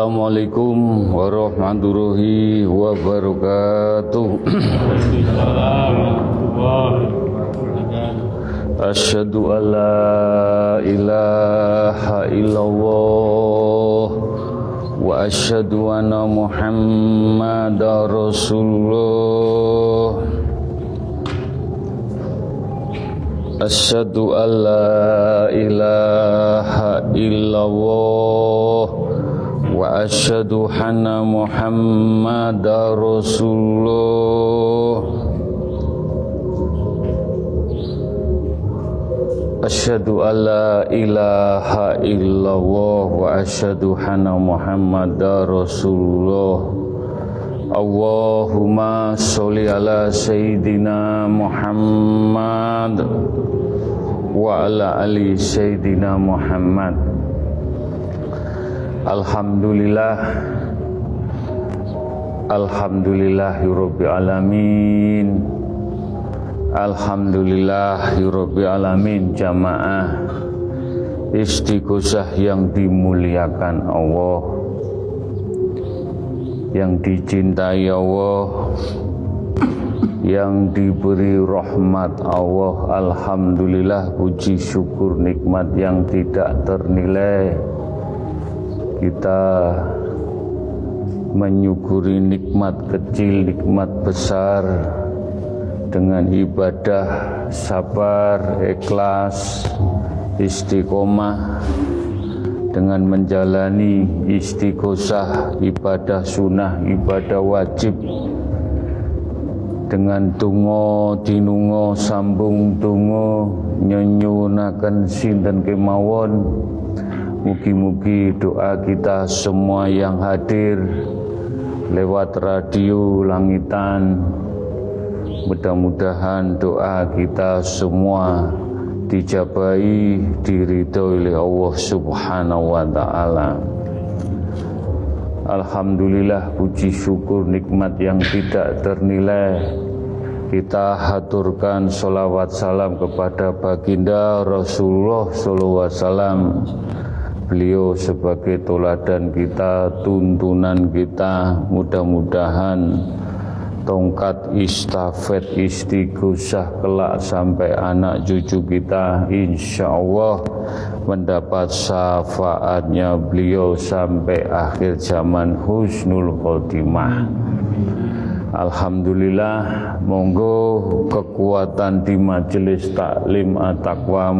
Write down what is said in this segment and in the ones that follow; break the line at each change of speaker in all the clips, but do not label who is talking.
Assalamualaikum warahmatullahi wabarakatuh. Asyhadu an la ilaha illallah wa asyhadu anna muhammadar rasulullah. Asyhadu an la ilaha illallah wa asyhadu anna muhammadar rasulullah Asyhadu an la ilaha illallah wa asyhadu anna muhammadar rasulullah Allahumma sholli ala sayyidina Muhammad wa ala ali sayyidina Muhammad Alhamdulillah. Alhamdulillahirabbil alamin. Alhamdulillahirabbil alamin jamaah. Istighosah yang dimuliakan Allah. Yang dicintai Allah. Yang diberi rahmat Allah. Alhamdulillah puji syukur nikmat yang tidak ternilai kita menyukuri nikmat kecil, nikmat besar dengan ibadah sabar, ikhlas, istiqomah dengan menjalani istiqosah ibadah sunnah, ibadah wajib dengan tungo, dinungo, sambung tungo, nyenyunakan sinten kemawon Mugi-mugi doa kita semua yang hadir lewat radio langitan Mudah-mudahan doa kita semua dijabai diridhoi oleh Allah Subhanahu wa taala. Alhamdulillah puji syukur nikmat yang tidak ternilai kita haturkan solawat salam kepada baginda Rasulullah wasallam beliau sebagai toladan kita, tuntunan kita, mudah-mudahan tongkat istafet istighosah kelak sampai anak cucu kita insya Allah mendapat syafaatnya beliau sampai akhir zaman husnul khotimah. Alhamdulillah monggo kekuatan di majelis taklim at-taqwa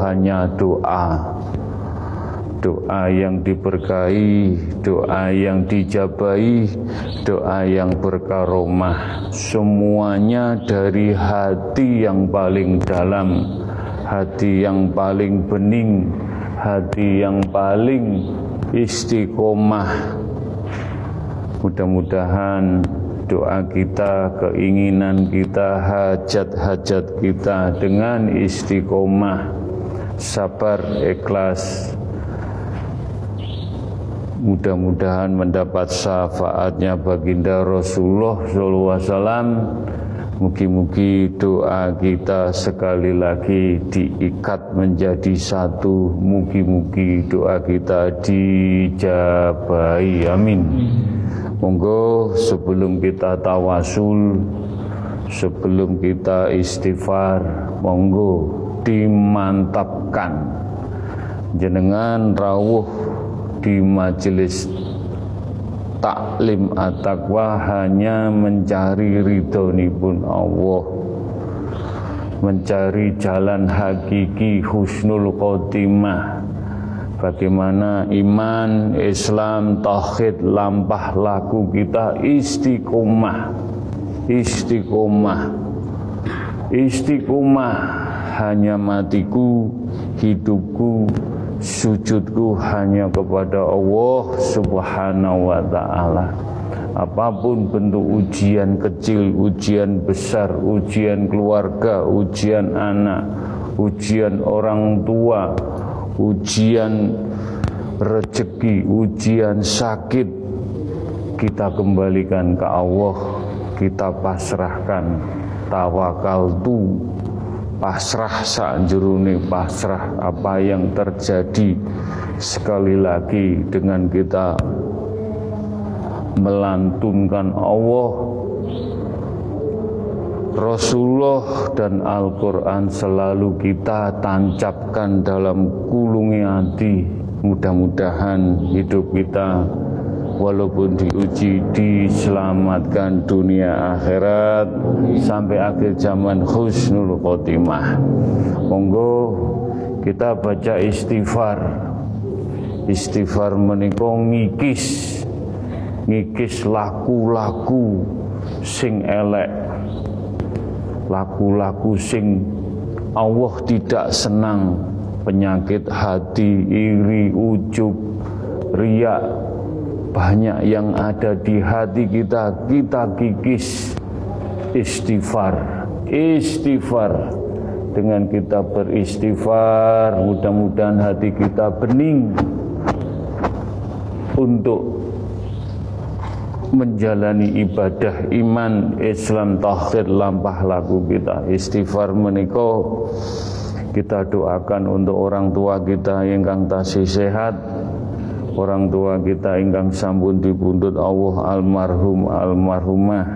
hanya doa doa yang diberkahi, doa yang dijabai, doa yang berkaromah. Semuanya dari hati yang paling dalam, hati yang paling bening, hati yang paling istiqomah. Mudah-mudahan doa kita, keinginan kita, hajat-hajat kita dengan istiqomah, sabar, ikhlas, Mudah-mudahan mendapat syafaatnya baginda Rasulullah SAW. Mugi-mugi doa kita sekali lagi diikat menjadi satu. Mugi-mugi doa kita dijabai. Amin. Monggo sebelum kita tawasul, sebelum kita istighfar, monggo dimantapkan jenengan rawuh di majelis taklim at-taqwa hanya mencari ridhonipun Allah. Mencari jalan hakiki husnul khotimah. Bagaimana iman, Islam, tauhid, lampah laku kita istiqomah. Istiqomah. Istiqomah. Hanya matiku hidupku sujudku hanya kepada Allah Subhanahu wa taala. Apa pun bentuk ujian kecil, ujian besar, ujian keluarga, ujian anak, ujian orang tua, ujian rezeki, ujian sakit, kita kembalikan ke Allah, kita pasrahkan tawakal tu pasrah sakjroning pasrah apa yang terjadi. Sekali lagi dengan kita melantunkan Allah Rasulullah dan Al-Quran selalu kita tancapkan dalam kulungi hati. Mudah-mudahan hidup kita walaupun diuji diselamatkan dunia akhirat sampai akhir zaman husnul khotimah. Monggo kita baca istighfar. Istighfar menika ngikis ngikis laku-laku sing elek. Laku-laku sing Allah tidak senang penyakit hati, iri, ujub, riak, banyak yang ada di hati kita, kita kikis istighfar, istighfar. Dengan kita beristighfar, mudah-mudahan hati kita bening untuk menjalani ibadah iman Islam tauhid lampah lagu kita. Istighfar menikah kita doakan untuk orang tua kita yang kang tasih sehat orang tua kita ingkang sampun dipundhut Allah almarhum almarhumah.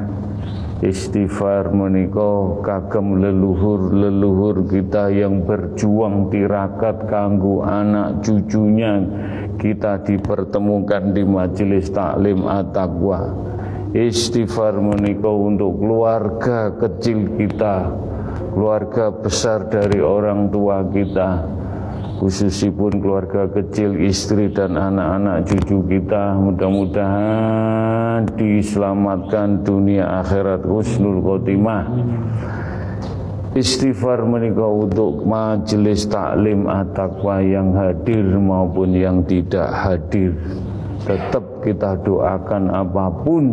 Istighfar menika kagem leluhur-leluhur kita yang berjuang tirakat kanggo anak cucunya. Kita dipertemukan di majelis taklim at-taqwa. Istighfar menika untuk keluarga kecil kita keluarga besar dari orang tua kita khususipun keluarga kecil istri dan anak-anak cucu kita mudah-mudahan diselamatkan dunia akhirat. Husnul khotimah. Istighfar menikah untuk majelis taklim at-taqwa yang hadir maupun yang tidak hadir. Tetap kita doakan apa pun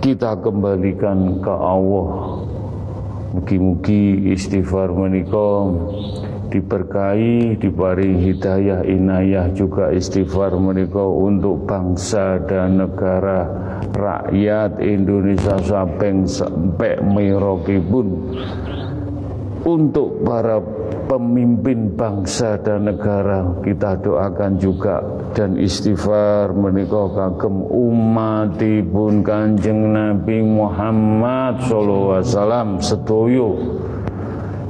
kita kembalikan ke Allah. Mugi-mugi istighfar menika diberkahi, diparing hidayah inayah juga istighfar menika untuk bangsa dan negara rakyat Indonesia sampai sampai merokipun untuk para pemimpin bangsa dan negara kita doakan juga dan istighfar menika kagem umatipun Kanjeng Nabi Muhammad sallallahu alaihi wasallam sedoyo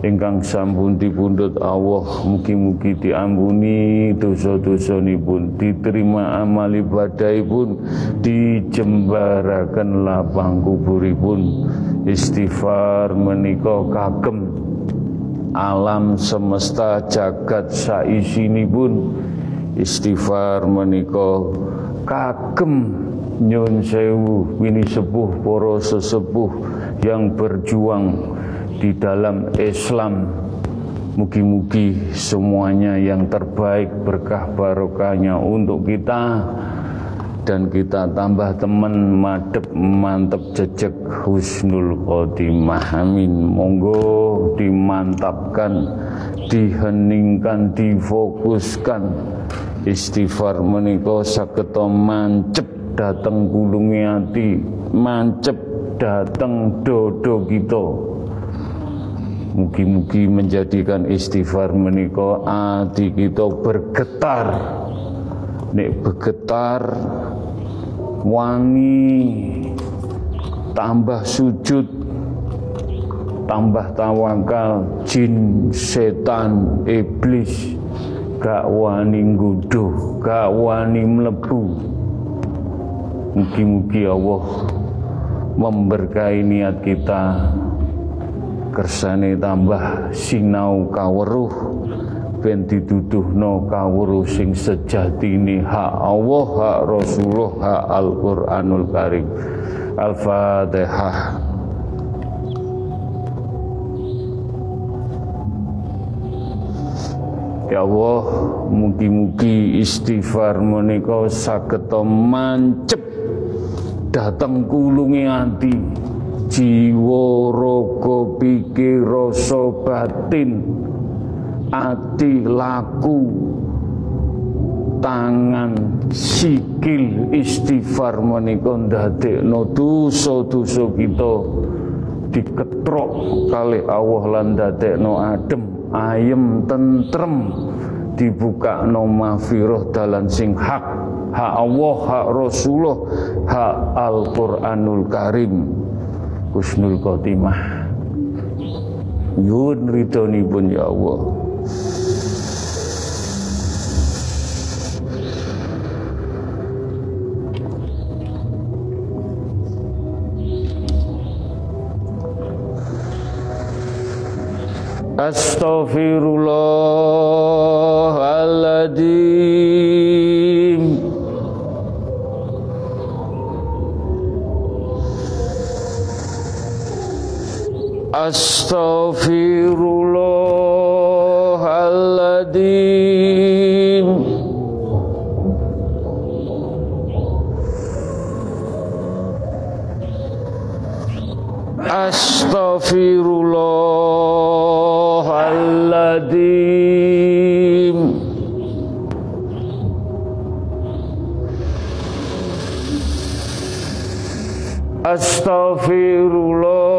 ingkang sampun dipundhut Allah mugi-mugi diampuni dosa-dosanipun diterima amal ibadahipun dijembaraken lapang kuburipun. Istighfar menika kagem. Alam semesta jagat pun istighfar menika kagem. Nyun sewu wini sepuh para sesepuh yang berjuang di dalam Islam. Mugi-mugi semuanya yang terbaik berkah barokahnya untuk kita. Dan kita tambah teman madep mantep jejak husnul khotimah. Amin. Monggo dimantapkan diheningkan difokuskan. Istighfar menika saketo mancep dateng kulungi hati mancep dateng dodo kita Mugi-mugi menjadikan istighfar menika hati kita bergetar. Nek bergetar wangi tambah sujud tambah tawakal jin setan iblis gak wani ngguduh gak wani mlebu. Mugi-mugi Allah memberkahi niat kita kersane tambah sinau kaweruh ben dituduhno kawruh sing sejatine hak Allah hak Rasulullah hak Al-Qur'anul Karim. Al-Fatihah. Ya Allah, mugi-mugi istighfar menika saged mancep. Dateng kulunge ati jiwa raga pikir rasa batin ati laku tangan sikil istighfar menika ndadekno dosa-dosa kita. Diketrok kali Allah lan dadekno adem ayem tentrem. Dibuka no mafiroh dalan sing hak hak Allah hak Rasulullah hak Al-Quranul Karim Kusnul Khotimah. Yun ridhoni pun ya Allah. Astaghfirullahaladzim Astaghfirullahaladzim Astaghfirullahaladzim Astaghfirullahaladzim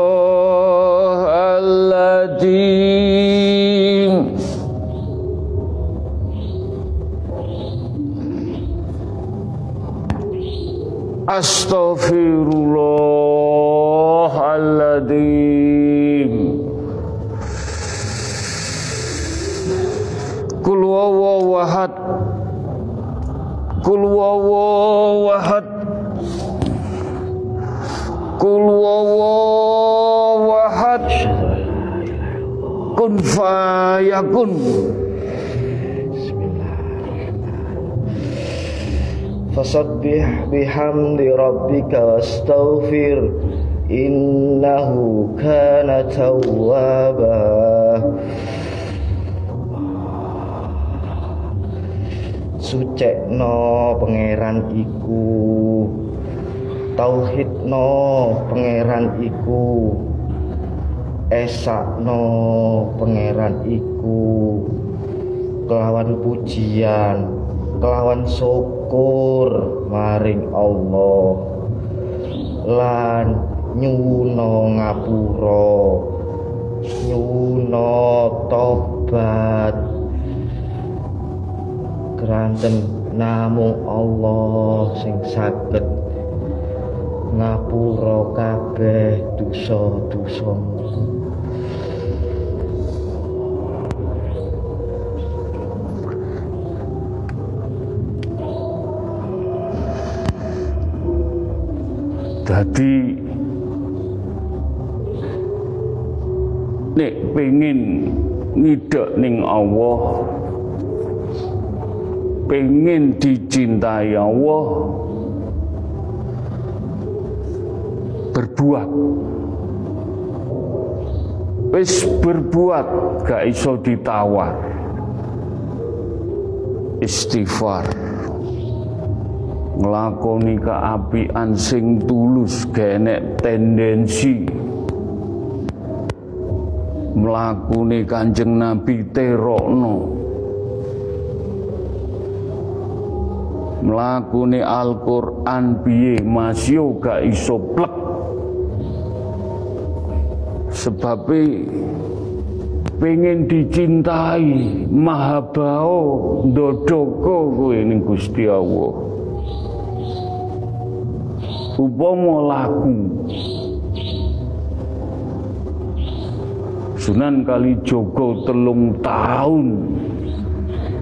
Astaghfirullahaladzim Kul wawawahad Kul wawawahad Kul wawawahad Kun fayakun
Fasabbih bihamdi rabbika wastaghfir innahu kana tawwaba Sucekno pangeran iku. Tauhidno pangeran iku. Esakno pangeran iku. Kelawan pujian Kelawan syukur. Maring Allah. Lan nyuno ngapuro Nyuno tobat. Keranten namung Allah sing saged ngapura kabeh dosa-dosamu
Jadi nek pengen ngidek ning Allah pengen dicintai Allah berbuat. Wis berbuat gak iso ditawar. Istighfar nglakoni keapian sing tulus genek tendensi. Mlakune Kanjeng Nabi terokno. Mlakune Al-Qur'an piye? Masih gak iso plek. Pengen dicintai mahabao ndodoko kowe ning Gusti Allah upama laku. Sunan Kalijogo telung tahun.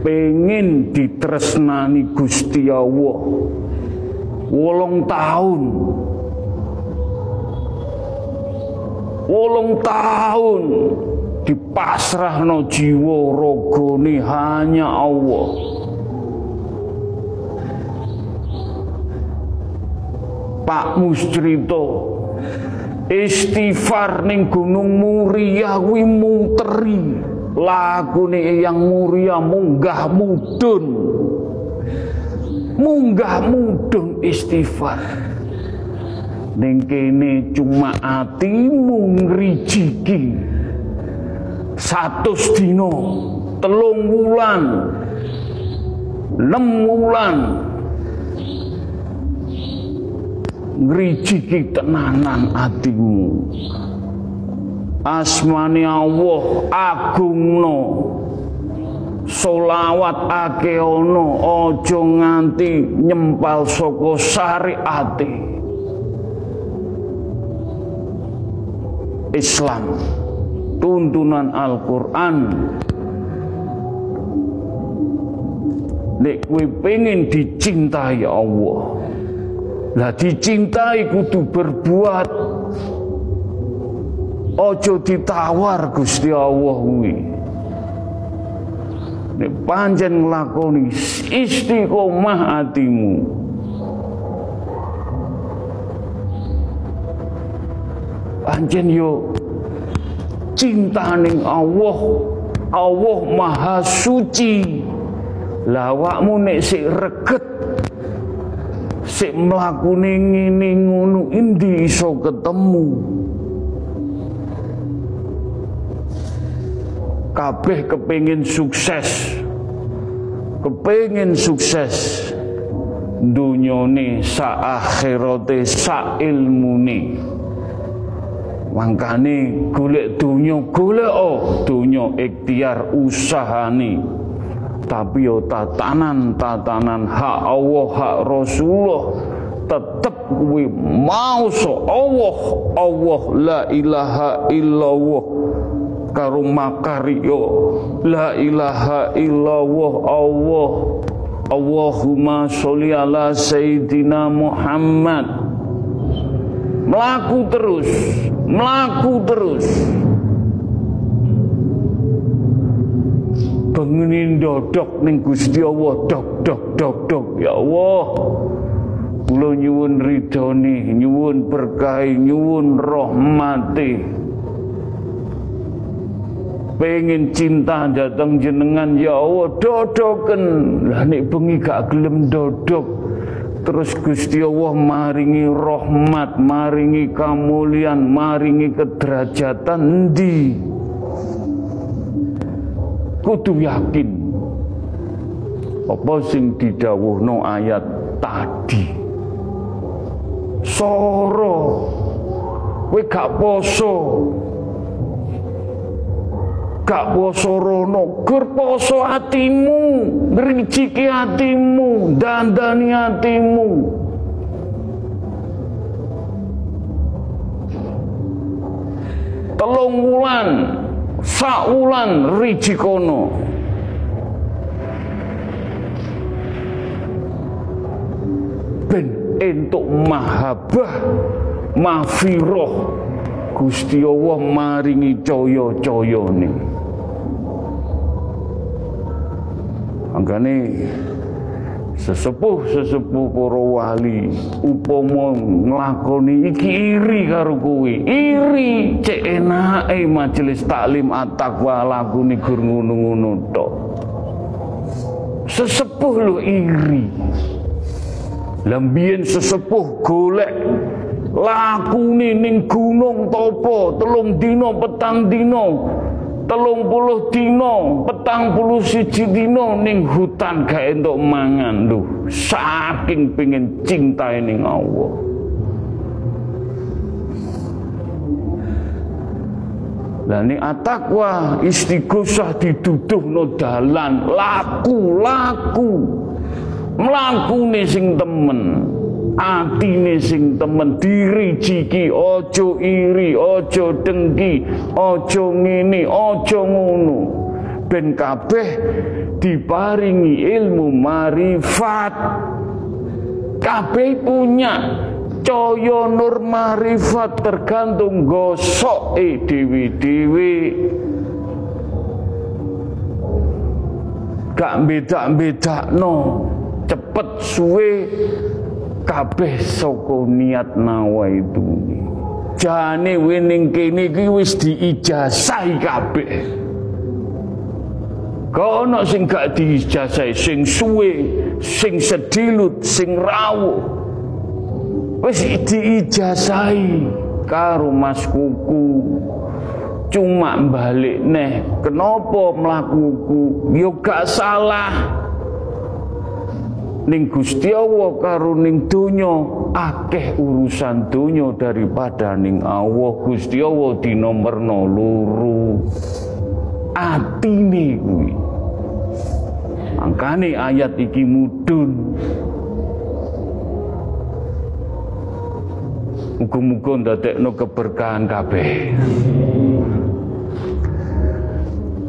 Pengen ditresnani Gusti Allah. Wolong tahun. Wolong tahun. Dipasrahno jiwa rogone hanya Allah Pak Muscrito istighfar ning Gunung Muria kuwi muteri. Lakune yang Muria munggah mudun. Munggah mudun istighfar. Ning kene cuma atimu ngrijiki satu dino telung wulan enam wulan ngrijiki tenanan atimu asmani Allah agungno. Solawat akeono ojo nganti nyempal saka syariate Islam tuntunan Al-Quran. Nek pengen dicintai Allah Lah dicintai kudu berbuat. Ojo ditawar Gusti Allah kuwi. Nek panjen nglakoni istiqomah atimu Panjen yo cinta ning Allah Allah maha suci. Lawakmu nek sik reget sik mlakune ngene ngono endi iso ketemu? Kabeh kepengin sukses. Kepengin sukses. Dunyane sa akhirate sa ilmune Mangkane golek donya golek oh donya ikhtiar usahane. Tapi yo tatanan-tatanan hak Allah hak Rasulullah tetep kuwi mau so Allah Allah la ilaha illallah. Karo makaryo la ilaha illallah Allah. Allahumma sholli ala sayyidina Muhammad. Melaku terus melaku terus bengenin dodok ning Gusti Allah. Dok dok dok dok. Ya Allah. Kula nyuwun ridhone nyuwun berkah nyuwun rahmati. Pengen cinta datang jenengan ya Allah dodoken. Lah nek bengi gak gelem dodok Terus Gusti Allah maringi rahmat, maringi kamulian, maringi kederajatan di kudu yakin. Apa sing didhawuhno ayat tadi? Soro. Kowe gak poso. Gak poso rono. Gur poso atimu ngrijiki atimu dandani atimu. Telung wulan saulan rijikono ben entuk mahabah mafiroh. Gusti Allah maringi caya-cayane. Angkane sesepuh-sesepuh para wali upama nglakoni iki iri karo. Iri cek enake majelis taklim at-taqwa lagune gur ngono-ngono tok. Sesepuh lo iri. Lambien sesepuh golek lakune ning gunung topo telung dino petang dino telung puluh dino petang puluh siji dino ning hutan gak entuk mangan. Duh saking pengen cinta ning Allah. Lah ning atakwa istighosah dituduh no dalan. Laku laku. Mlakune sing temen atine sing temen dirijiki aja iri aja dengki aja ngene aja ngono. Ben kabeh diparingi ilmu marifat. Kabeh punya caya nur marifat tergantung gosok e dewi-dewi gak beda-beda no cepet suwe kabeh saka niat nawaitu jane wining kene iki wis diijazahi kabeh. Kau ana sing gak diijazahi? Sing suwe sing sedilut sing rawuh. Wis diijazahi karo mas kuku.
Cuma balik neh kenapa mlakuku yo ya gak salah ning Gusti Allah karo ning donya akeh urusan donya daripada ning Allah. Gusti Allah dinomorno loro atine kuwi. Angkane ayat iki mudun Muga-muga ndadekno keberkahan kabeh.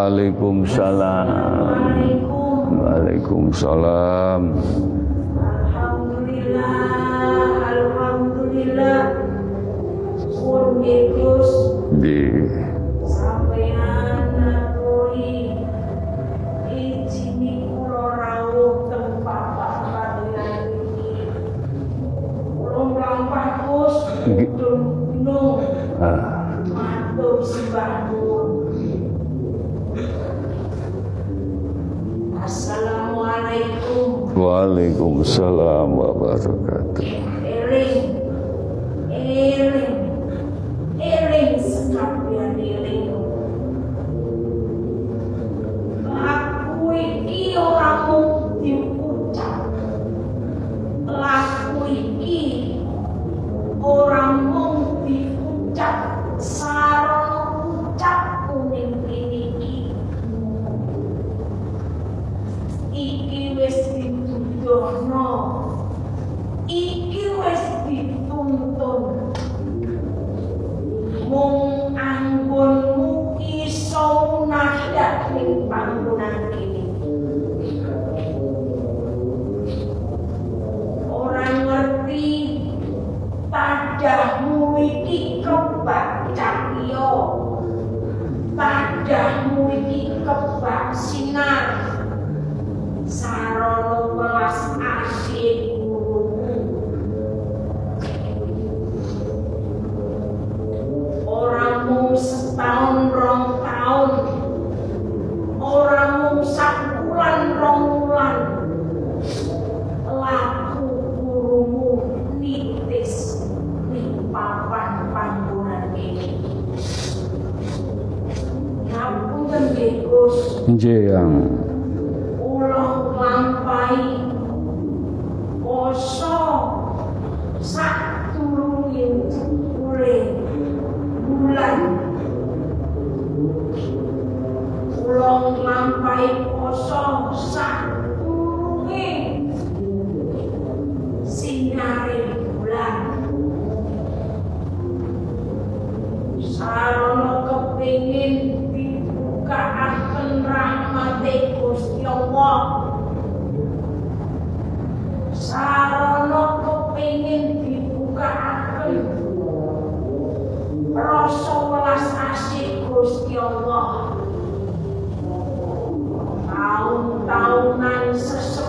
Waalaikumsalam.
Waalaikumsalam. Alhamdulillah, alhamdulillah. Pun Di وعلیکم
السلام وبرکاتہ۔
man
such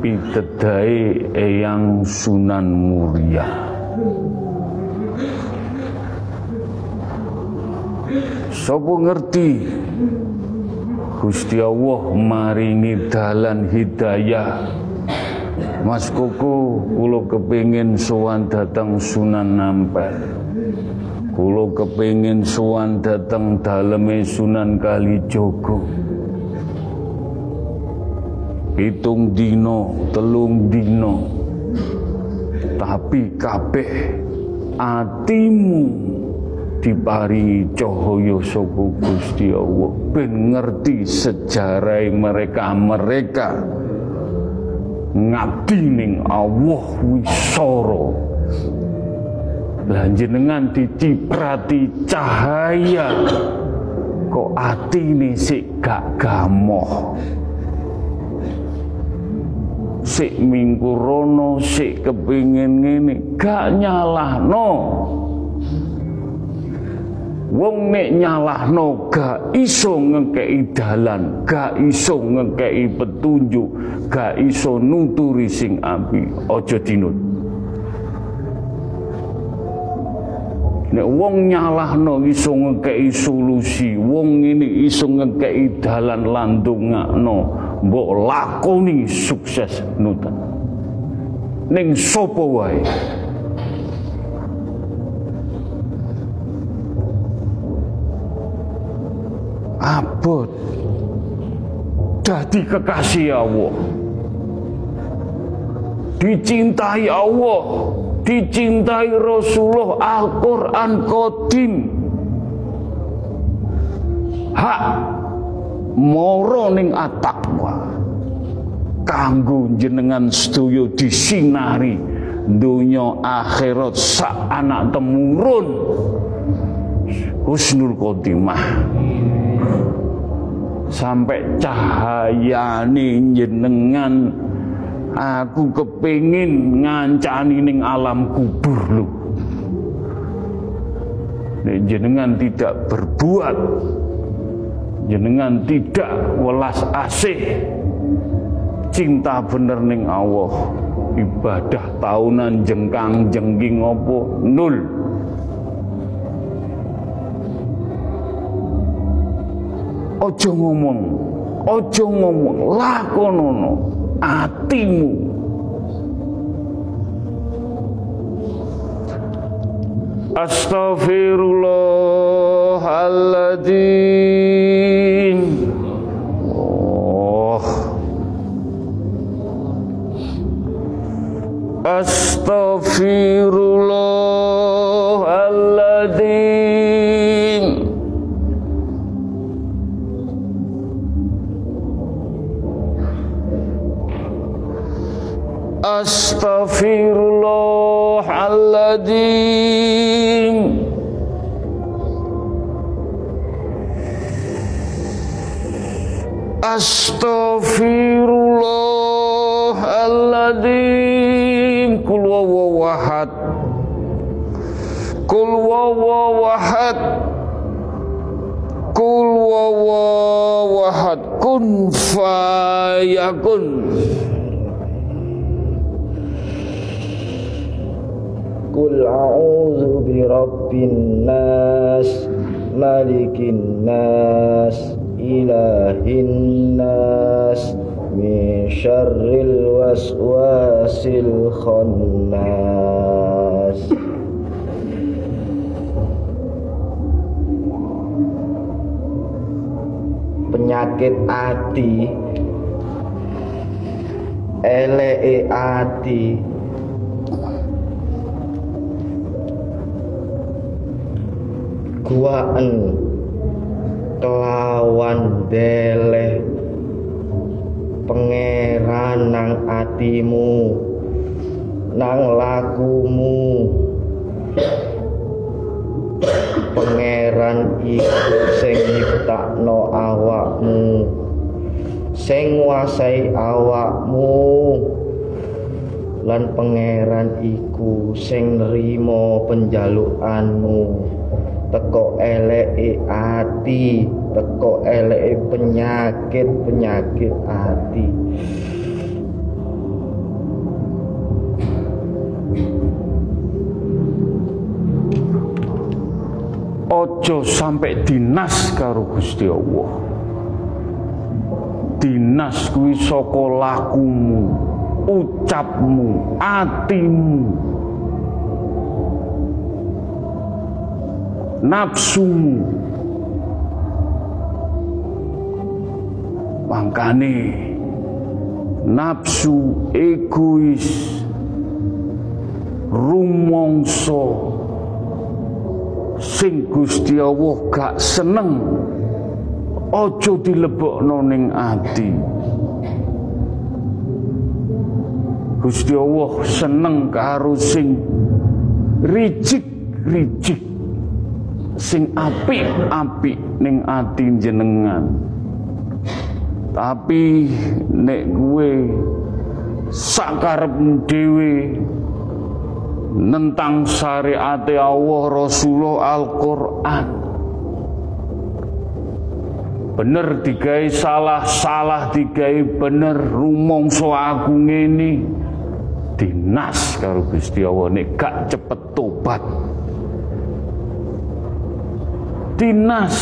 Pitedai Eyang Sunan Muria. Sopo ngerti? Gusti Allah maringi dalan hidayah. Mas Koko kula kepingin sowan datang Sunan Ampel. Kula kepingin sowan datang daleme Sunan Kalijogo Hitung dino, telung dino. Tapi kabeh atimu diparingi cahaya saka Gusti Allah. Ben ngerti sejarah mereka-mereka ngabdi ning Allah wisara. Lah jenengan diciprati cahaya kok atine sik gak gamoh sik minggu rono sik kepingin ngene gak nyalahno Wong nek nyalahno gak iso ngekei dalan, gak iso ngekei petunjuk, gak iso nuturi sing api, aja dinut. Nek wong nyalahno iso ngekei solusi, wong ini iso ngekei dalan landungakno, mbok lakoni sukses nutan. Ning sapa wae? abot dadi kekasih Allah dicintai Allah dicintai Rasulullah Al-Quran Qadim hak moro ning atakwa kanggo jenengan sedaya disinari dunya akhirat sak anak temurun. Husnul khotimah. Sampai cahayane jenengan aku kepingin ngancani ning alam kubur Nek jenengan tidak berbuat jenengan tidak welas asih. Cinta bener ning Allah. Ibadah tahunan jengkang jengking opo nul. Ojo ngomong, ojo ngomong, lakonono atimu. Astaghfirullahaladzim. Oh. Astaghfirullahaladzim. Astaghfirullahaladzim Astaghfirullahaladzim Kul wawahad Kul wawahad Kul wawahad Kun
Kul a'udzu birabbin nas malikin nas ilahin nas min syarril waswasil khannas penyakit hati elee hati guaan kelawan deleh pangeran nang atimu. Nang lakumu. Pangeran iku sing nyiptakno awakmu. Sing nguasai awakmu. Lan pangeran iku sing nrimo penjalukanmu teko eleke ati teko eleke penyakit penyakit ati
Ojo sampai dinas karo Gusti Allah. Dinas kuwi saka lakumu, ucapmu, atimu. Nafsumu. Mangkane nafsu egois. Rumongso sing Gusti Allah gak seneng aja dilebokno ning ati. Gusti Allah seneng karo sing rijik-rijik sing apik-apik ning ati jenengan. Tapi nek gue sakarepmu dhewe nentang syariat Allah Rasulullah Al-Quran. Bener digai salah salah digai bener rumongso aku ngene. Dinas karo Gusti Allah nek gak cepet tobat dinas.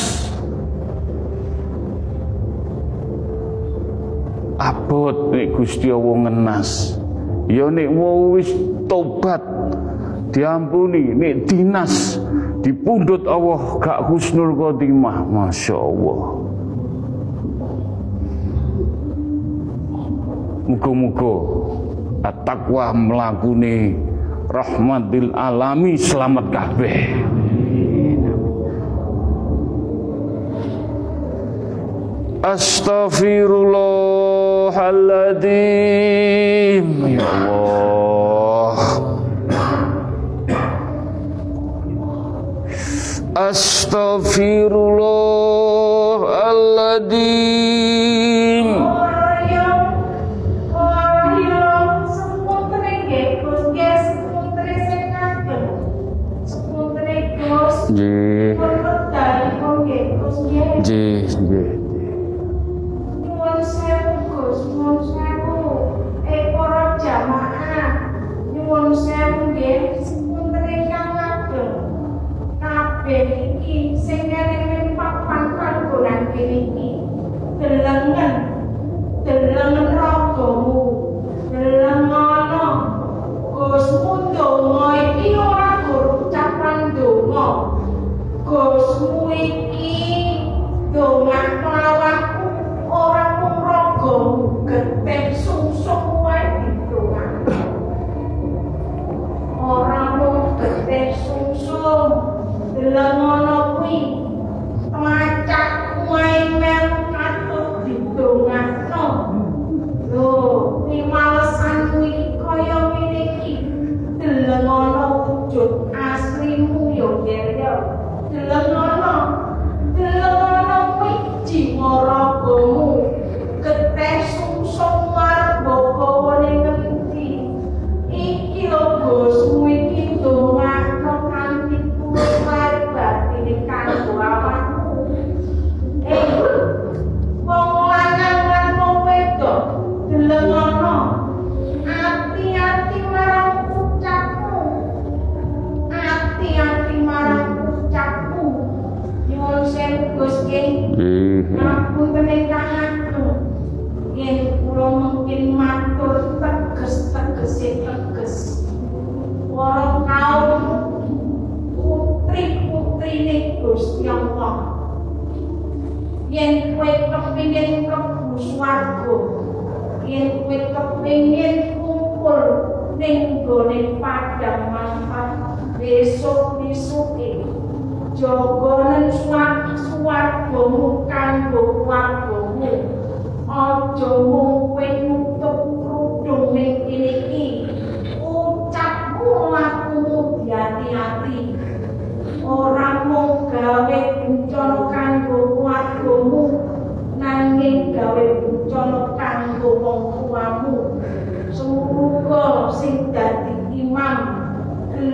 Abot nek Gusti Allah ngenas. Ya nek wis tobat diampuni. Nek dinas dipundhut Allah gak husnul khotimah. Masya Allah Muga-muga at-taqwa melakuni rahmatil alami selamat kabeh. Astaghfirullahaladzim Ya Allah Astaghfirullahaladzim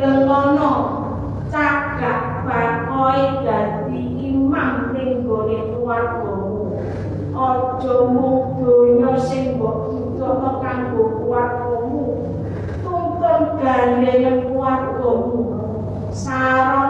Mengkono cagak bakoi dadi imam ning gone keluargamu. Aja mung donya sing mbok butuhno kanggo keluargamu. Tuntun gandeng keluargamu.
saro.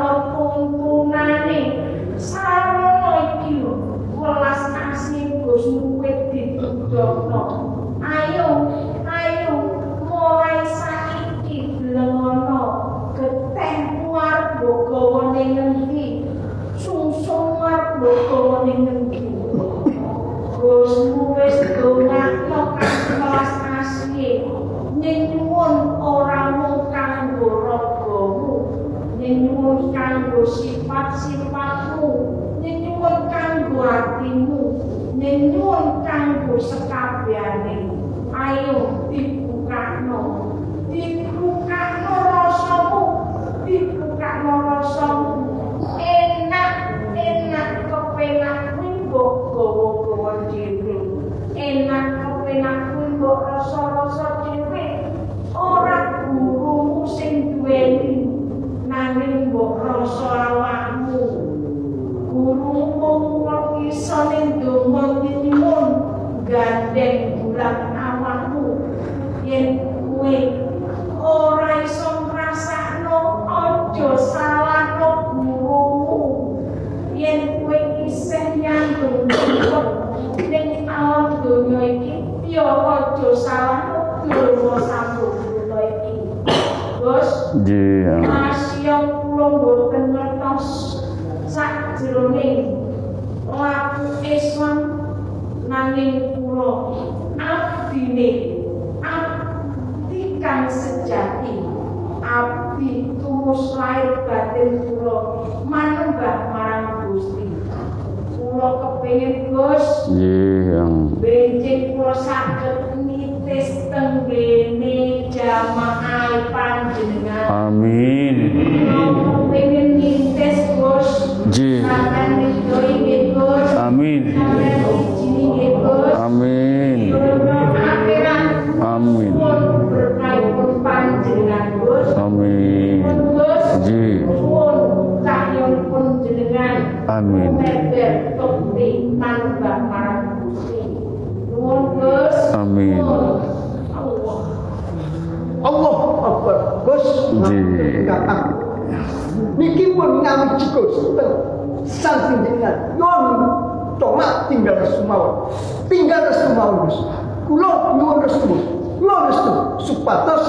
supados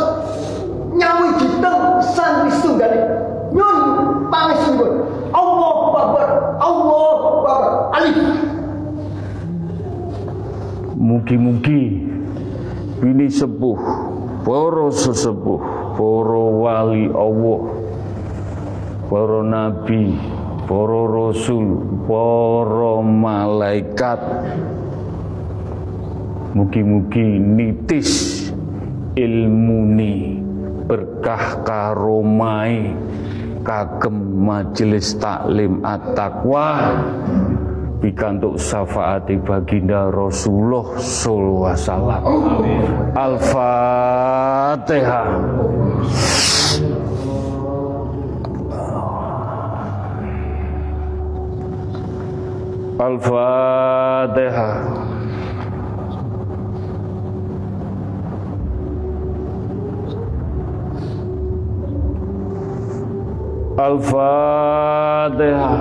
sang sami sunggale nyun pangis nyun Allah Akbar Allah Akbar. Alif.
Mugi-mugi ini sepuh poro sesepuh poro wali Allah poro nabi poro rasul poro malaikat. Mugi-mugi nitis ilmuni berkah karomai kagem majelis taklim at-taqwa bikantuk syafaati baginda Rasulullah sallallahu alaihi wasallam. Al-fatihah al-fatihah الفاتحة.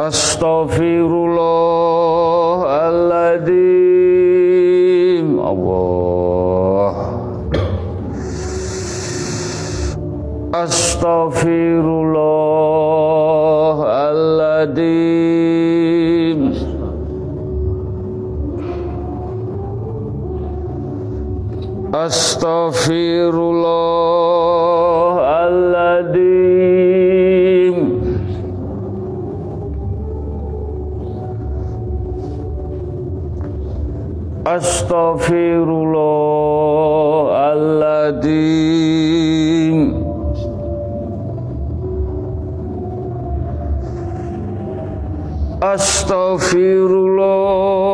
أستغفر الله العظيم. الله. أستغفر الله Astaghfirullahaladzim Astaghfirullahaladzim Astaghfirullahaladzim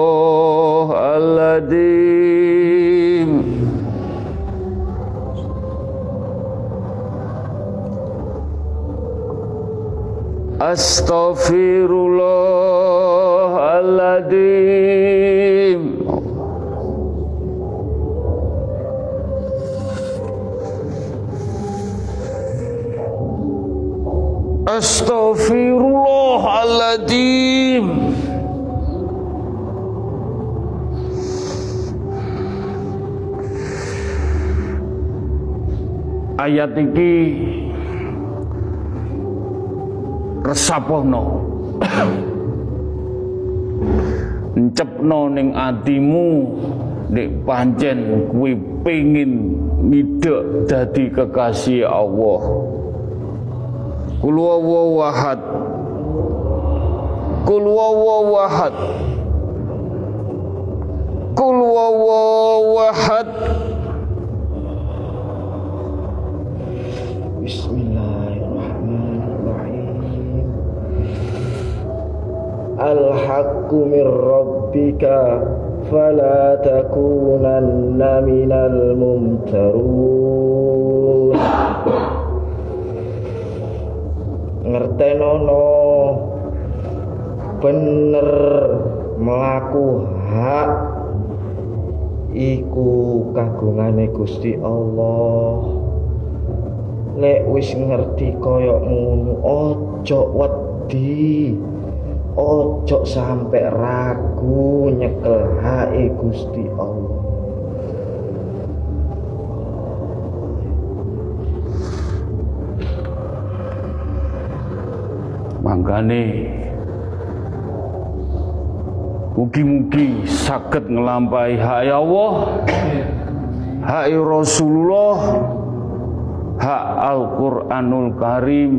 Astaghfirullahaladzim Astaghfirullahaladzim Ayat iki resapono encepno ning atimu nek pancen kuwi pengin midhek dadi kekasih Allah. Kul huwallahu ahad Kul huwallahu
Bismillahirrahmanirrahim Al-haqqu min rabbika fala takunanna minal mumtarun Ngertenono bener melaku hak iku kagungane Gusti Allah. Lek wis ngerti koyok ngono ojo wedi ojo sampai ragu nyekel hae Gusti Allah.
Mangkane Mugi-mugi sakit ngelampai hak Allah Hak Rasulullah Hak Al-Quranul Karim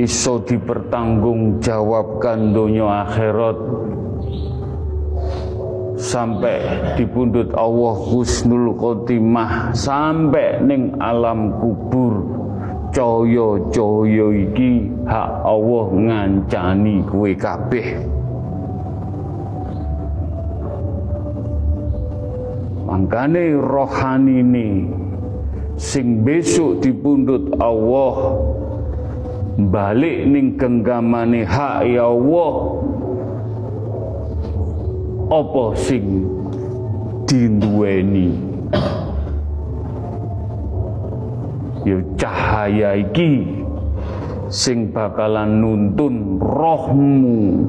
Iso dipertanggungjawabkan dunia akhirat. Sampai dipundut Allah Husnul Khotimah. Sampai ning alam kubur. Coyo-coyo iki hak Allah ngancani kue kabeh. Mangkane rohani ini sing besok dipundut Allah balik ning genggamane hak ya Allah. Apa sing dinduweni? Ya cahaya iki sing bakalan nuntun rohmu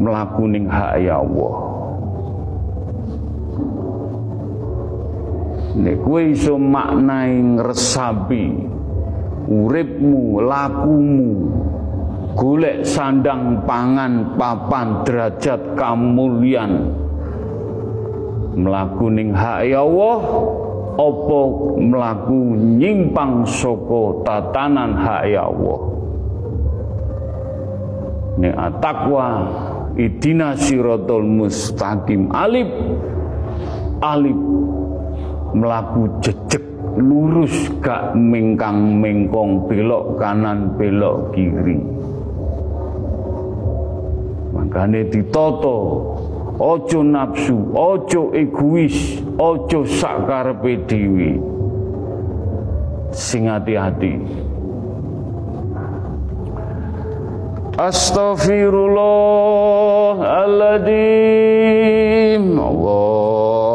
mlaku ning hak ya Allah. Nek kowe iso maknai ngresapi uripmu, lakumu, golek sandang pangan papan derajat kamulian, melaku ning hak ya Allah opo melaku nyimpang soko tatanan hak ya Allah? Ning atakwa idina sirotol mustaqim alip alip
melaku jejek lurus gak mingkang mingkong belok kanan belok kiri. Makanya ditoto ojo nafsu ojo egois ojo sakar dhewe. Sing hati-hati. Astaghfirullahaladzim Allah.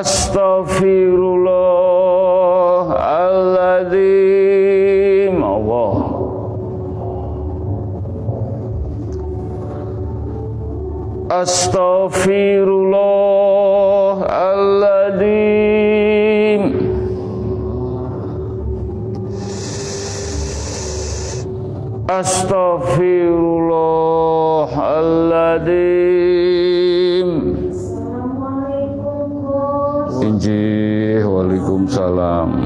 أستغفر الله العظيم الله أستغفر الله العظيم أستغفر Салам.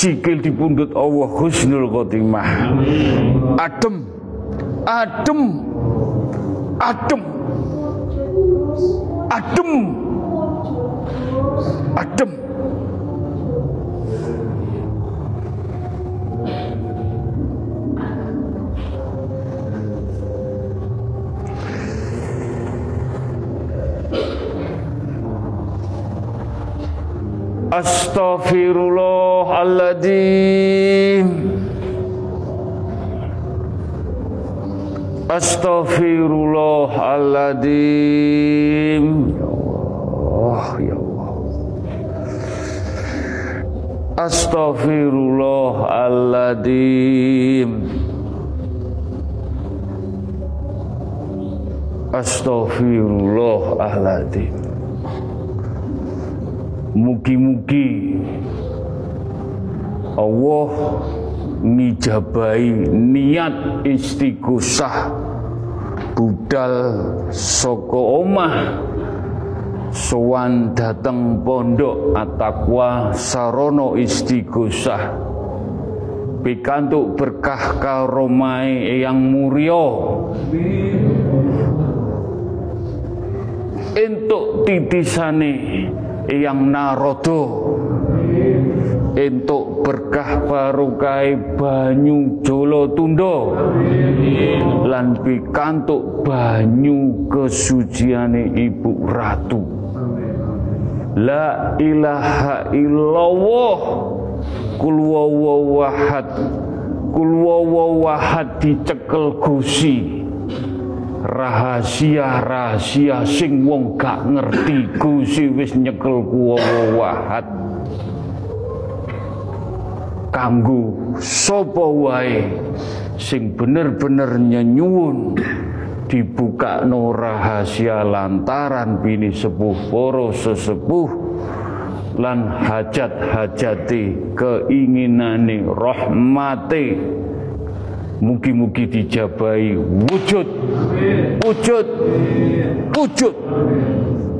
Sikil dipundhut Allah husnul khotimah. Adem. Adem. Adem. Adem. Adem. Astaghfirullahaladzim Astaghfirullahaladzim Ya Allah Ya Allah. Astaghfirullahaladzim Astaghfirullahaladzim Mugi-mugi Allah ngijabahi niat istighosah budal saka omah. Sowan dateng pondok atakwa sarono istighosah pikantuk berkah karomai yang mulia entuk titisane yang narodo entuk berkah barokai banyu jolo tundo. Lan pikantuk banyu kesuciane ibu ratu. La ilaha illallah. Kul wawahad kul wawahad dicekel gusi. Rahasia-rahasia sing wong gak ngerti Gusti wis nyekel kuwa kanggo sapa wae sing bener-bener nyenyuwun dibuka no rahasia lantaran bini sepuh poro sesepuh lan hajat-hajati keinginane rahmate. Mugi-mugi dijabai wujud Wujud Wujud.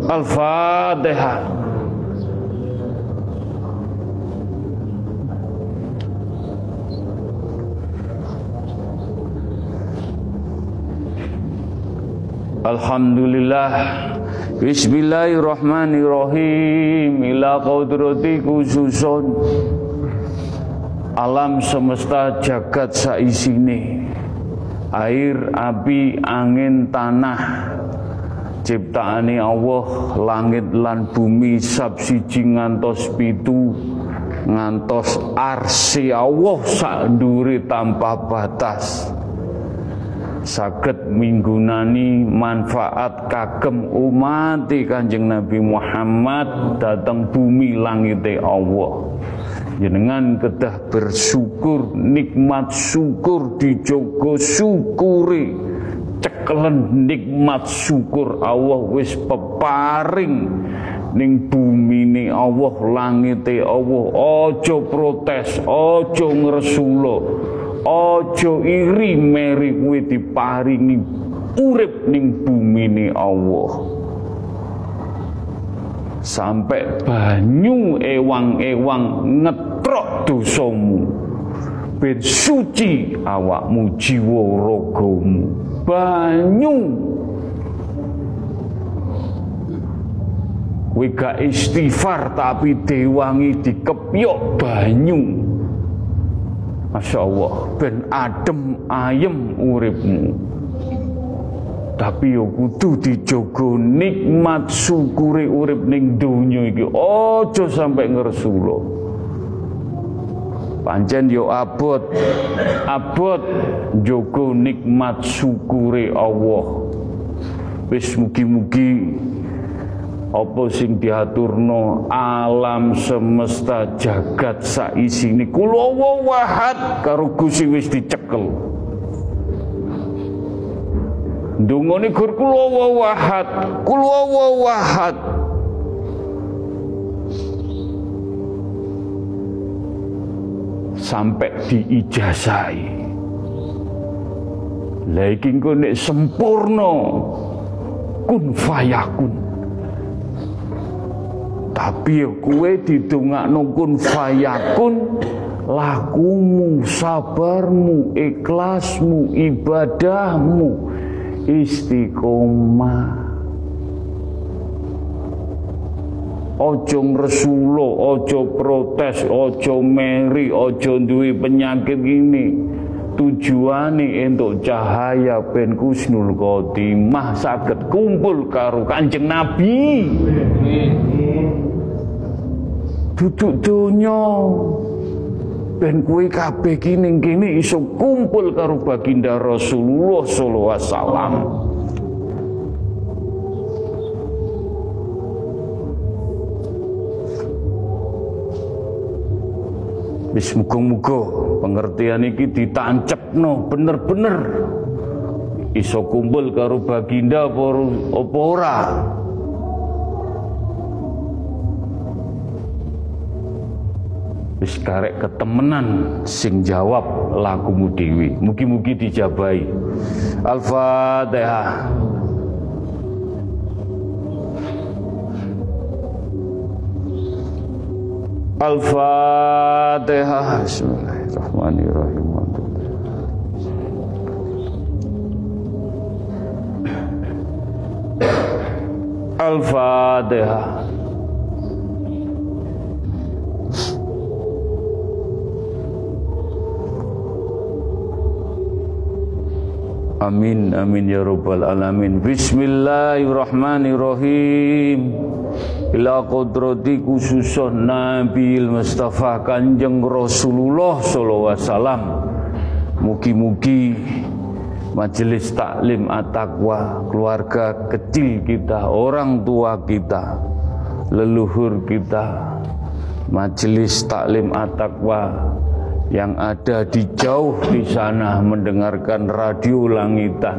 Al-Fatihah Alhamdulillah. Bismillahirrahmanirrahim. Ila qudrati khususun. Alam semesta jagat saisine. Air api angin tanah. Ciptaane Allah langit lan bumi sab siji ngantos pitu ngantos arsi Allah sak nduri tanpa batas saged minggunani manfaat kagem umat Kanjeng Nabi Muhammad datang bumi langit Allah. Jenengan kedah bersyukur nikmat syukur dijogo syukuri. Cekelen nikmat syukur Allah wis peparing. Ning bumi ni Allah langite Allah ojo protes ojo ngresula Ojo iri meri kuwi diparingi urip ning bumi ni Allah. Sampai banyu ewang-ewang ngetrok dosamu. Ben suci awakmu jiwa ragamu. Banyu Kowe gak istighfar tapi dewangi dikepyok banyu. Masya Allah ben adem ayem uripmu. Tapi yo kudu dijogo nikmat syukuri urip ning donya iki. Aja sampai ngersula. Pancen yo abot abot jogo nikmat syukuri Allah. Wis mugi-mugi apa sing diaturno alam semesta jagat saisine? Kula wahad karo Gusti wis dicekel. Dungane gur kula wahad kula wahad sampai diijazai. Lagi engko nek sempurna kun fayakun tapi kue didongakno kun fayakun lakumu, sabarmu, ikhlasmu, ibadahmu istiqomah. Ojo ngresulo, ojo protes, ojo meri, ojo duwe penyakit ini. Tujuane untuk cahaya ben Kusnul Khotimah saged kumpul karo Kanjeng Nabi duduk donya. Ben kuwi kabeh kini kene iso kumpul karo baginda Rasulullah sallallahu alaihi wasallam. Wis muga-muga pengertian iki ditancepno bener-bener. Iso kumpul karo baginda apa ora wis karek ketemenan sing jawab lakumu dewi mugi-mugi dijabai Al-Fatihah. Al-Fatihah. Bismillahirrahmanirrahim. Al-Fatihah Amin amin ya rabbal alamin. Bismillahirrahmanirrahim. Ila qudrati khususun Nabi Mustafa Kanjeng Rasulullah sallallahu alaihi wasallam. Mugi-mugi majelis taklim at-taqwa, keluarga kecil kita, orang tua kita, leluhur kita, majelis taklim at-taqwa yang ada di jauh di sana mendengarkan radio langitan.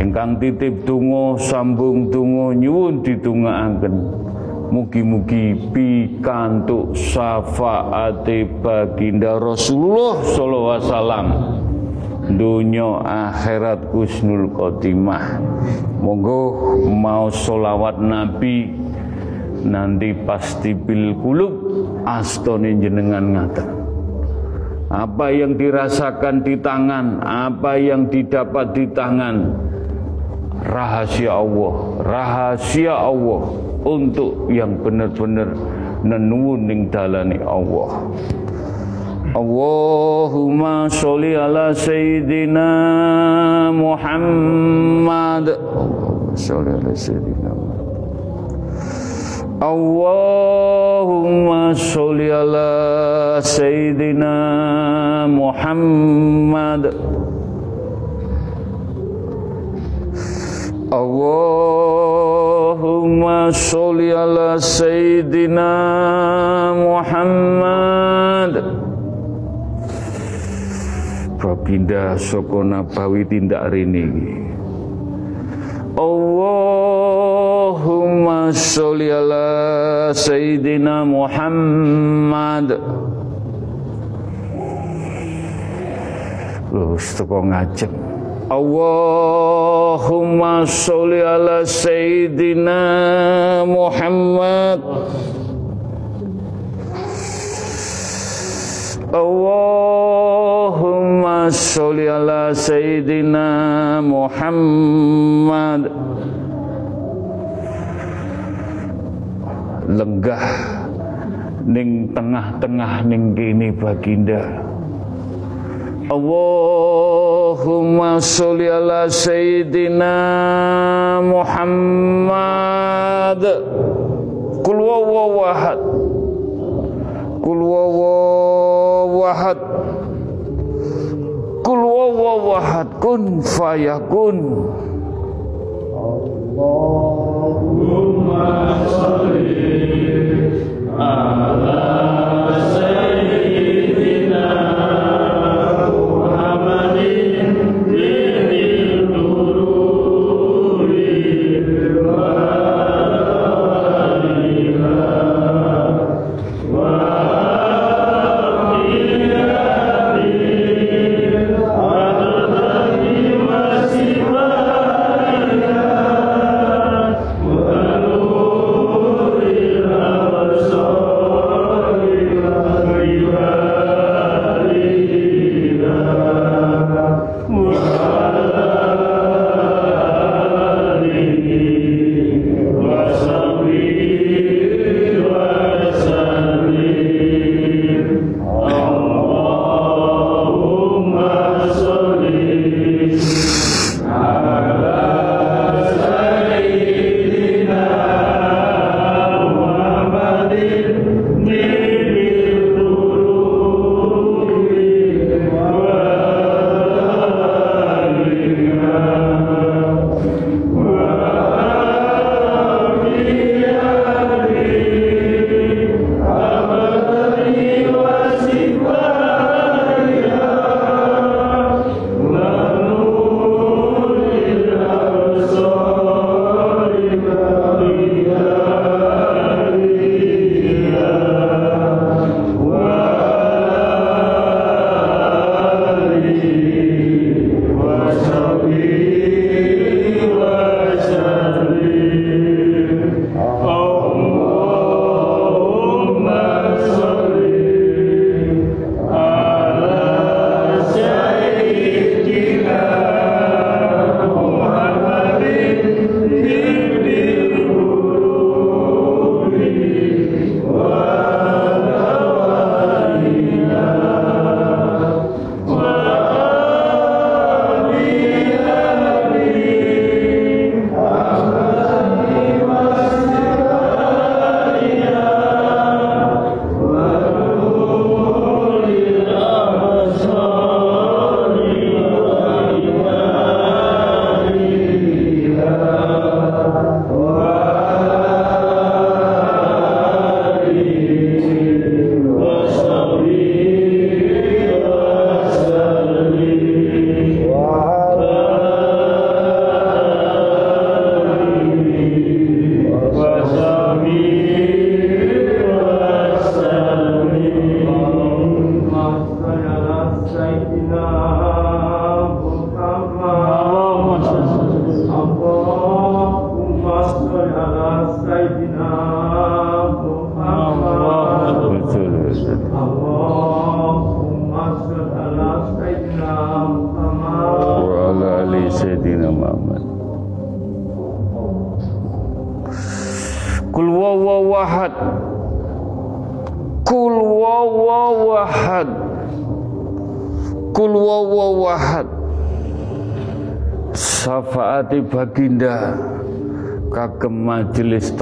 Ingkang titip tungo sambung tungo nyuwun ditungaaken mugi-mugi pikantuk syafaate baginda Rasulullah sallallahu alaihi wasallam. Dunya akhirat kusnul khotimah. Monggo mau solawat nabi nanti pasti bil kulub astone jenengan ngaten apa yang dirasakan di tangan, apa yang didapat di tangan, rahasia Allah, rahasia Allah untuk yang benar-benar nenuwun ning dalane Allah. Allahumma sholli ala sayyidina Muhammad. Sholli ala sayyidina Muhammad. Allahumma sholli ala Sayyidina Muhammad. Allahumma sholli ala Sayyidina Muhammad. Babinda Sokona Bawi tindak rini Allahumma sholli ala Sayyidina Muhammad. Loh, teko ngajeng. Allahumma sholli ala Sayyidina Muhammad. Allahumma sholli ala Sayyidina Muhammad Lenggah ning tengah-tengah ning kini baginda. Allahumma sholli ala Sayyidina Muhammad. Kul wawahad Kul wawahad Kul wawahad kun fayakun.
Allahumma sholli ala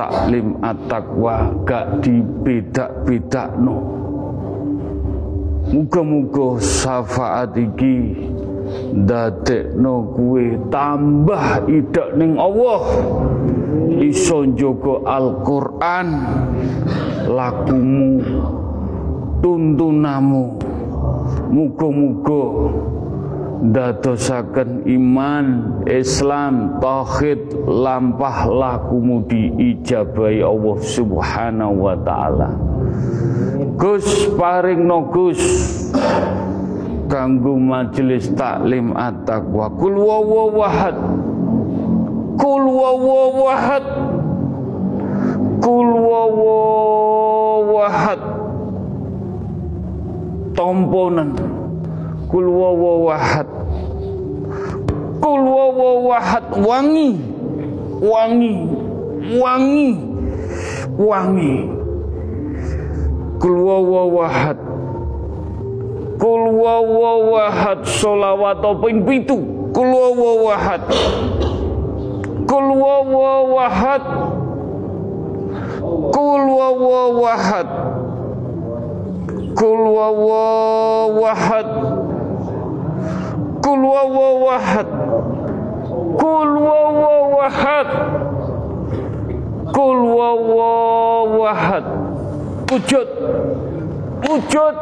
taklim at-taqwa gak dibedak-bedakno. Muga-muga syafaat iki ndadekno kuwe tambah idak ning Allah. Iso njogo Al-Qur'an lakumu tuntunamu. Muga-muga dadosaken iman Islam tauhid lampah lakumu diijabahi Allah Subhanahu wa taala. Gus paring no Gus. Kanggo majelis taklim at-taqwa. Kul wawahad kul wawahad kul wawahad tomponan kul wawahad kul wawahad wangi. Wangi. Wangi. Wangi. Kul wawahad kul wawahad solawat ping pitu kul wawahad kul wawahad kul wawahad kul wawahad kul wawahad kul wawahad kul wawahad wujud wujud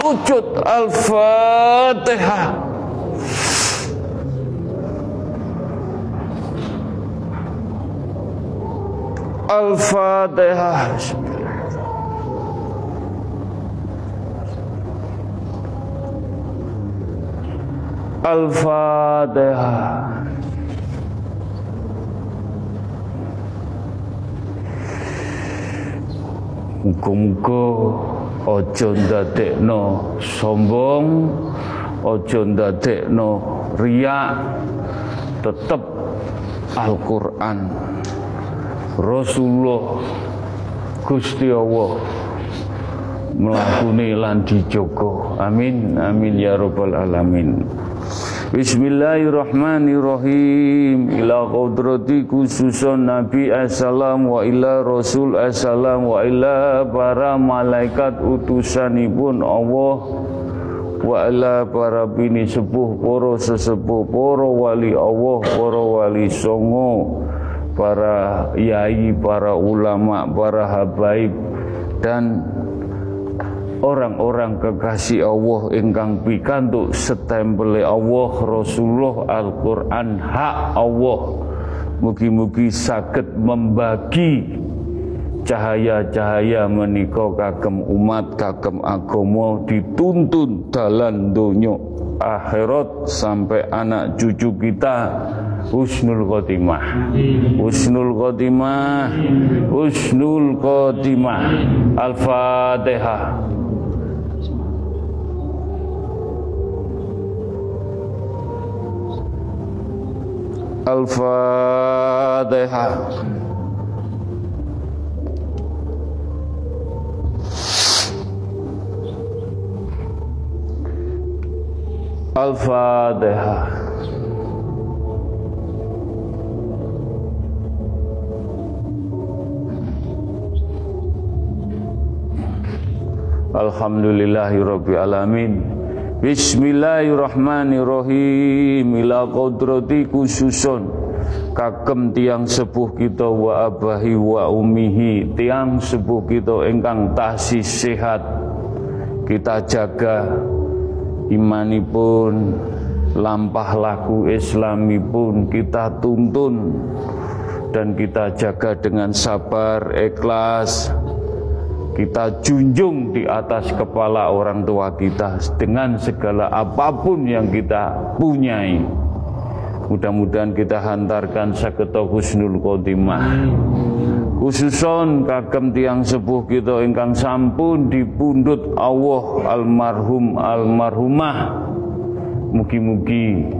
wujud al-fatihah. Al-fatihah al-fatihah Muga-muga aja ndadekno sombong, aja ndadekno riak, tetep Al-Qur'an. Rasulullah Gusti Allah mlakune lan dijogo. Amin amin ya rabbal alamin. Bismillahirrahmanirrahim. Ila qudrati khususun Nabi Assalam Wa ila Rasul Assalam Wa ila para malaikat utusanipun Allah Wa ila para bini sepuh Poro sesepuh Poro wali Allah Poro wali songo Para yai, para ulama, para habaib Dan orang-orang kekasih Allah ingkang pikantuk setempele Allah Rasulullah Al-Qur'an hak Allah. Mugi-mugi saged membagi cahaya-cahaya menika kagem umat kagem agama dituntun dalan donya akhirat sampai anak cucu kita husnul khotimah. Husnul khotimah. Husnul khotimah. Al-fatihah Al-Fatihah Al-Fatihah Alhamdulillahi Rabbil Alamin Bismillahirrahmanirrahim. Ila kodrati khususun. Kagem tiang sepuh kita wa abahi wa umihi. Tiang sepuh kita engkang tasih sehat. Kita jaga imanipun Lampah laku islamipun. Kita tuntun Dan kita jaga dengan sabar, ikhlas kita junjung di atas kepala orang tua kita dengan segala apa pun yang kita punyai. Mudah-mudahan kita hantarkan saketo husnul khotimah. Khususon kagem tiang sepuh kita ingkang sampun dipundhut Allah almarhum almarhumah. Mugi-mugi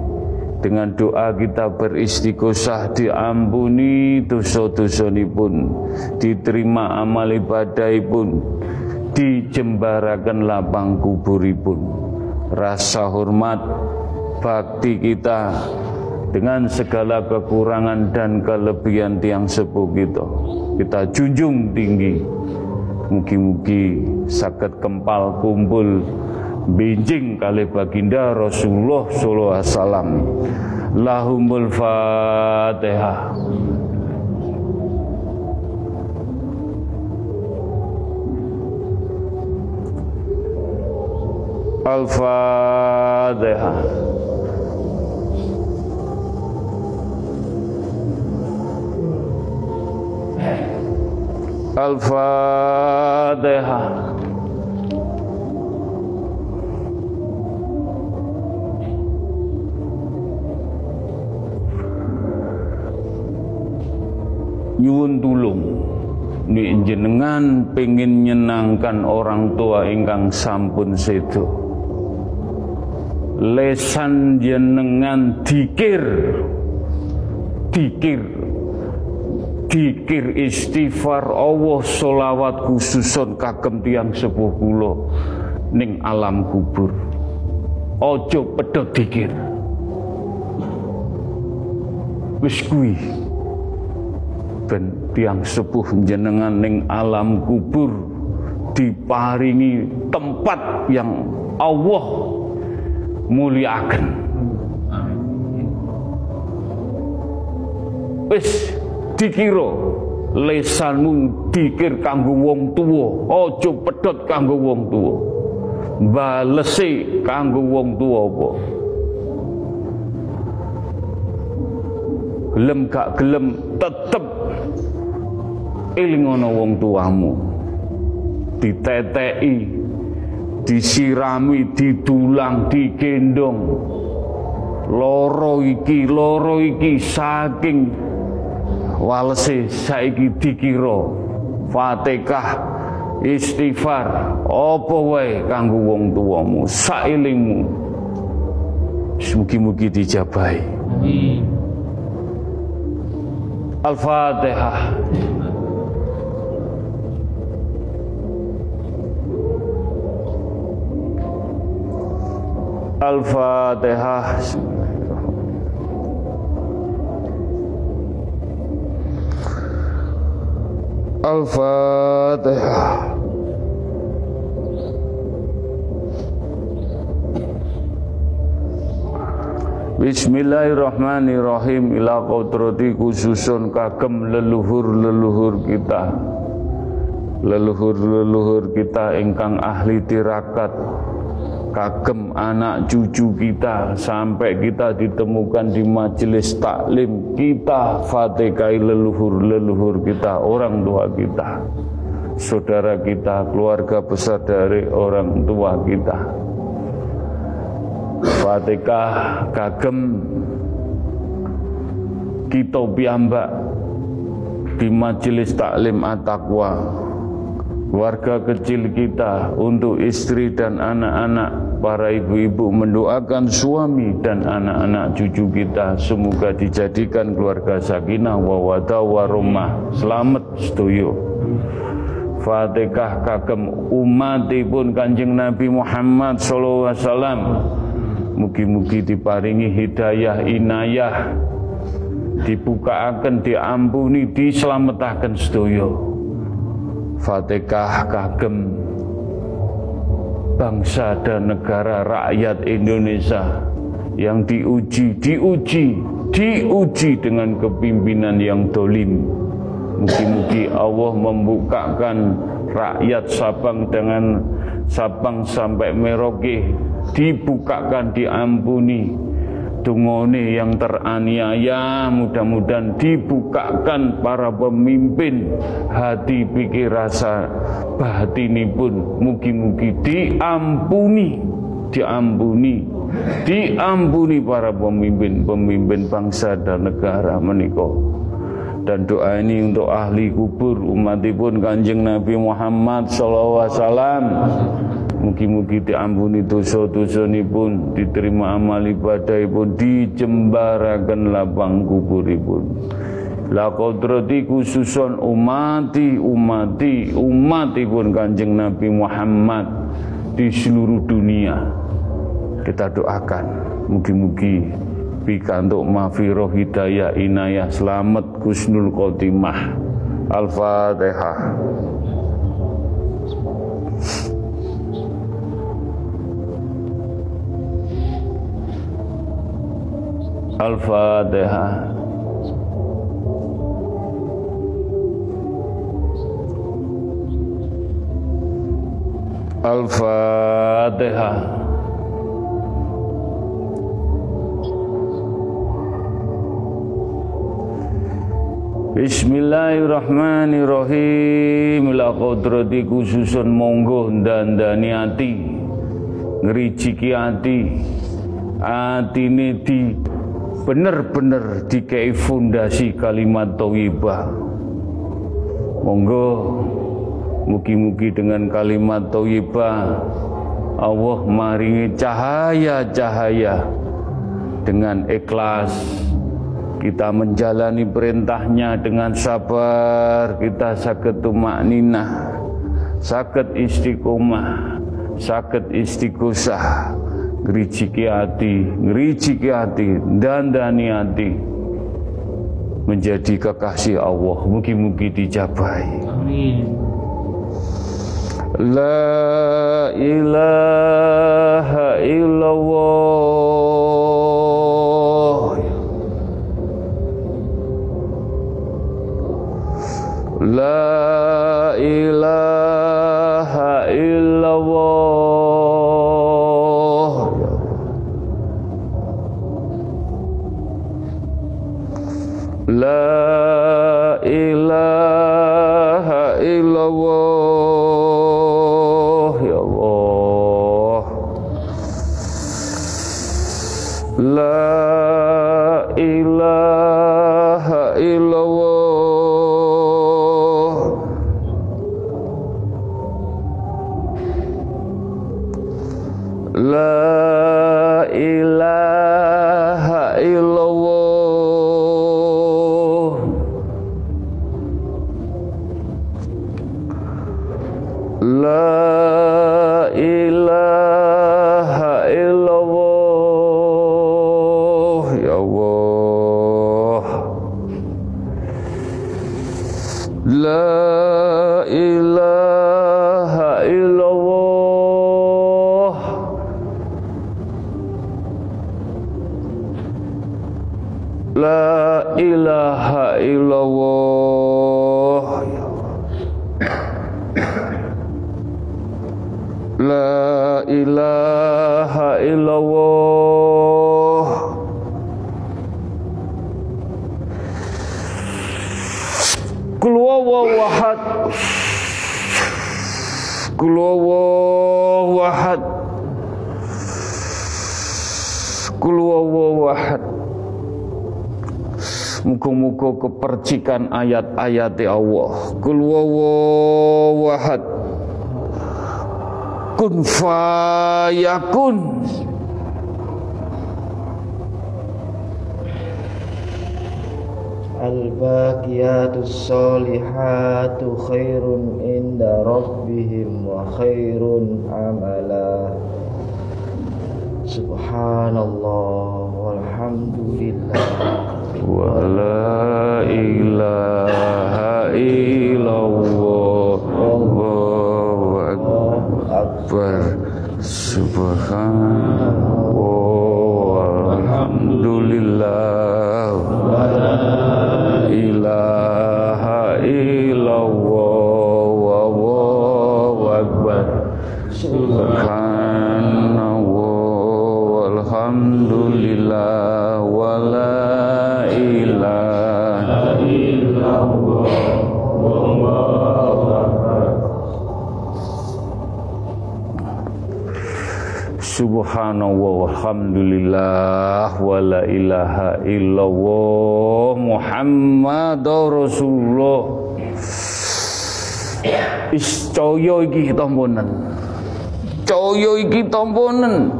dengan doa kita beristighosah diampuni dosa-dosa pun diterima amal ibadah pun dijembarakan lapang kuburipun. Rasa hormat bakti kita dengan segala kekurangan dan kelebihan tiang sepuh kita. Kita junjung tinggi. Mugi-mugi sakit kempal kumpul benjing kali baginda Rasulullah sallallahu alaihi wasallam. Lahumul fatihah. Al-Fatihah. Al-Fatihah Nyuwun tulung. Nek jenengan pengen nyenangkan orang tua ingkang sampun sedo lesan jenengan dikir. Dikir. Dikir istighfar Allah solawat khususon kagem tiang sepuh kula ning alam kubur. Ojo pedot dikir. Wis ben tiang sepuh jenengan ning alam kubur diparingi tempat yang Allah muliakan. Wis dikira lesanmu dikir kanggo wong tuwa aja pedhot kanggo wong tuwa. Balese kanggo wong tuwa apa? Gelem gak gelem tetep eling ana wong tuamu. Diteteki disirami didulang digendong. Loro iki loro iki saking walese saiki dikira Fatihah istighfar apa wae kanggo wong tuamu? Sailingmu mugi-mugi dijabahi. Al-Fatihah Al-Fatihah. Al-Fatihah. Bismillahirrahmanirrahim. Ila qudrati khususun kagem leluhur-leluhur kita. Leluhur-leluhur kita ingkang ahli tirakat kagem anak cucu kita sampai kita ditemukan di majelis taklim kita fatihai leluhur-leluhur kita orang tua kita saudara kita keluarga besar dari orang tua kita. Fatihah kagem kita piyambak di majelis taklim at-taqwa warga kecil kita untuk istri dan anak-anak para ibu-ibu mendoakan suami dan anak-anak cucu kita. Semoga dijadikan keluarga sakinah wa wada warumah selamat setuju. Fatihah kagem umatipun Kanjeng Nabi Muhammad wasallam. Mugi-mugi diparingi hidayah inayah. Dibukaaken diampuni dislametaken sedaya Fatihah kagem bangsa dan negara rakyat Indonesia yang diuji, diuji, diuji dengan kepimpinan yang dolim. Mugi-mugi Allah membukakan rakyat Sabang dengan Sabang sampai Merauke dibukakan diampuni dungone yang teraniaya mudah-mudahan dibukakan para pemimpin hati pikir rasa batini pun mugi-mugi diampuni diampuni diampuni para pemimpin pemimpin bangsa dan negara menikah dan doa ini untuk ahli kubur umatipun kanjeng Nabi Muhammad SAW Mugi-mugi diampuni dosa-dosa pun diterima amal ibadah pun dijembarakan lapang kuburipun. La kodrati khususon umati umati umati pun kanjeng Nabi Muhammad di seluruh dunia. Kita doakan mugi-mugi pikantuk mafiroh hidayah inayah selamat kusnul khotimah Al-Fatihah Al-Fatihah Al-Fatihah Bismillahirrahmanirrahim. La kodrati khususun. Monggo dandani ati. Ngericiki ati. Atine di bener-bener dikei fondasi kalimat thayyibah Monggo Mugi-mugi dengan kalimat thayyibah Allah maringi cahaya-cahaya. Dengan ikhlas kita menjalani perintahnya dengan sabar. Kita sakit tumak ninah sakit istiqomah sakit istiqosah ngericiki hati ngericiki hati dan dani hati. Menjadi kekasih Allah mugi-mugi dijabai. Amin. La ilaha illallah. La kepercikan ayat-ayat Allah. Kul wawawahad kun fayakun.
Al-baqiyatus Salihatu khairun inda rabbihim
wa khairun ilaha Subhanallah walhamdulillah wa la ilaha illallah Muhammadur Rasulullah. Iscaya iki tamponen Caya iki tamponen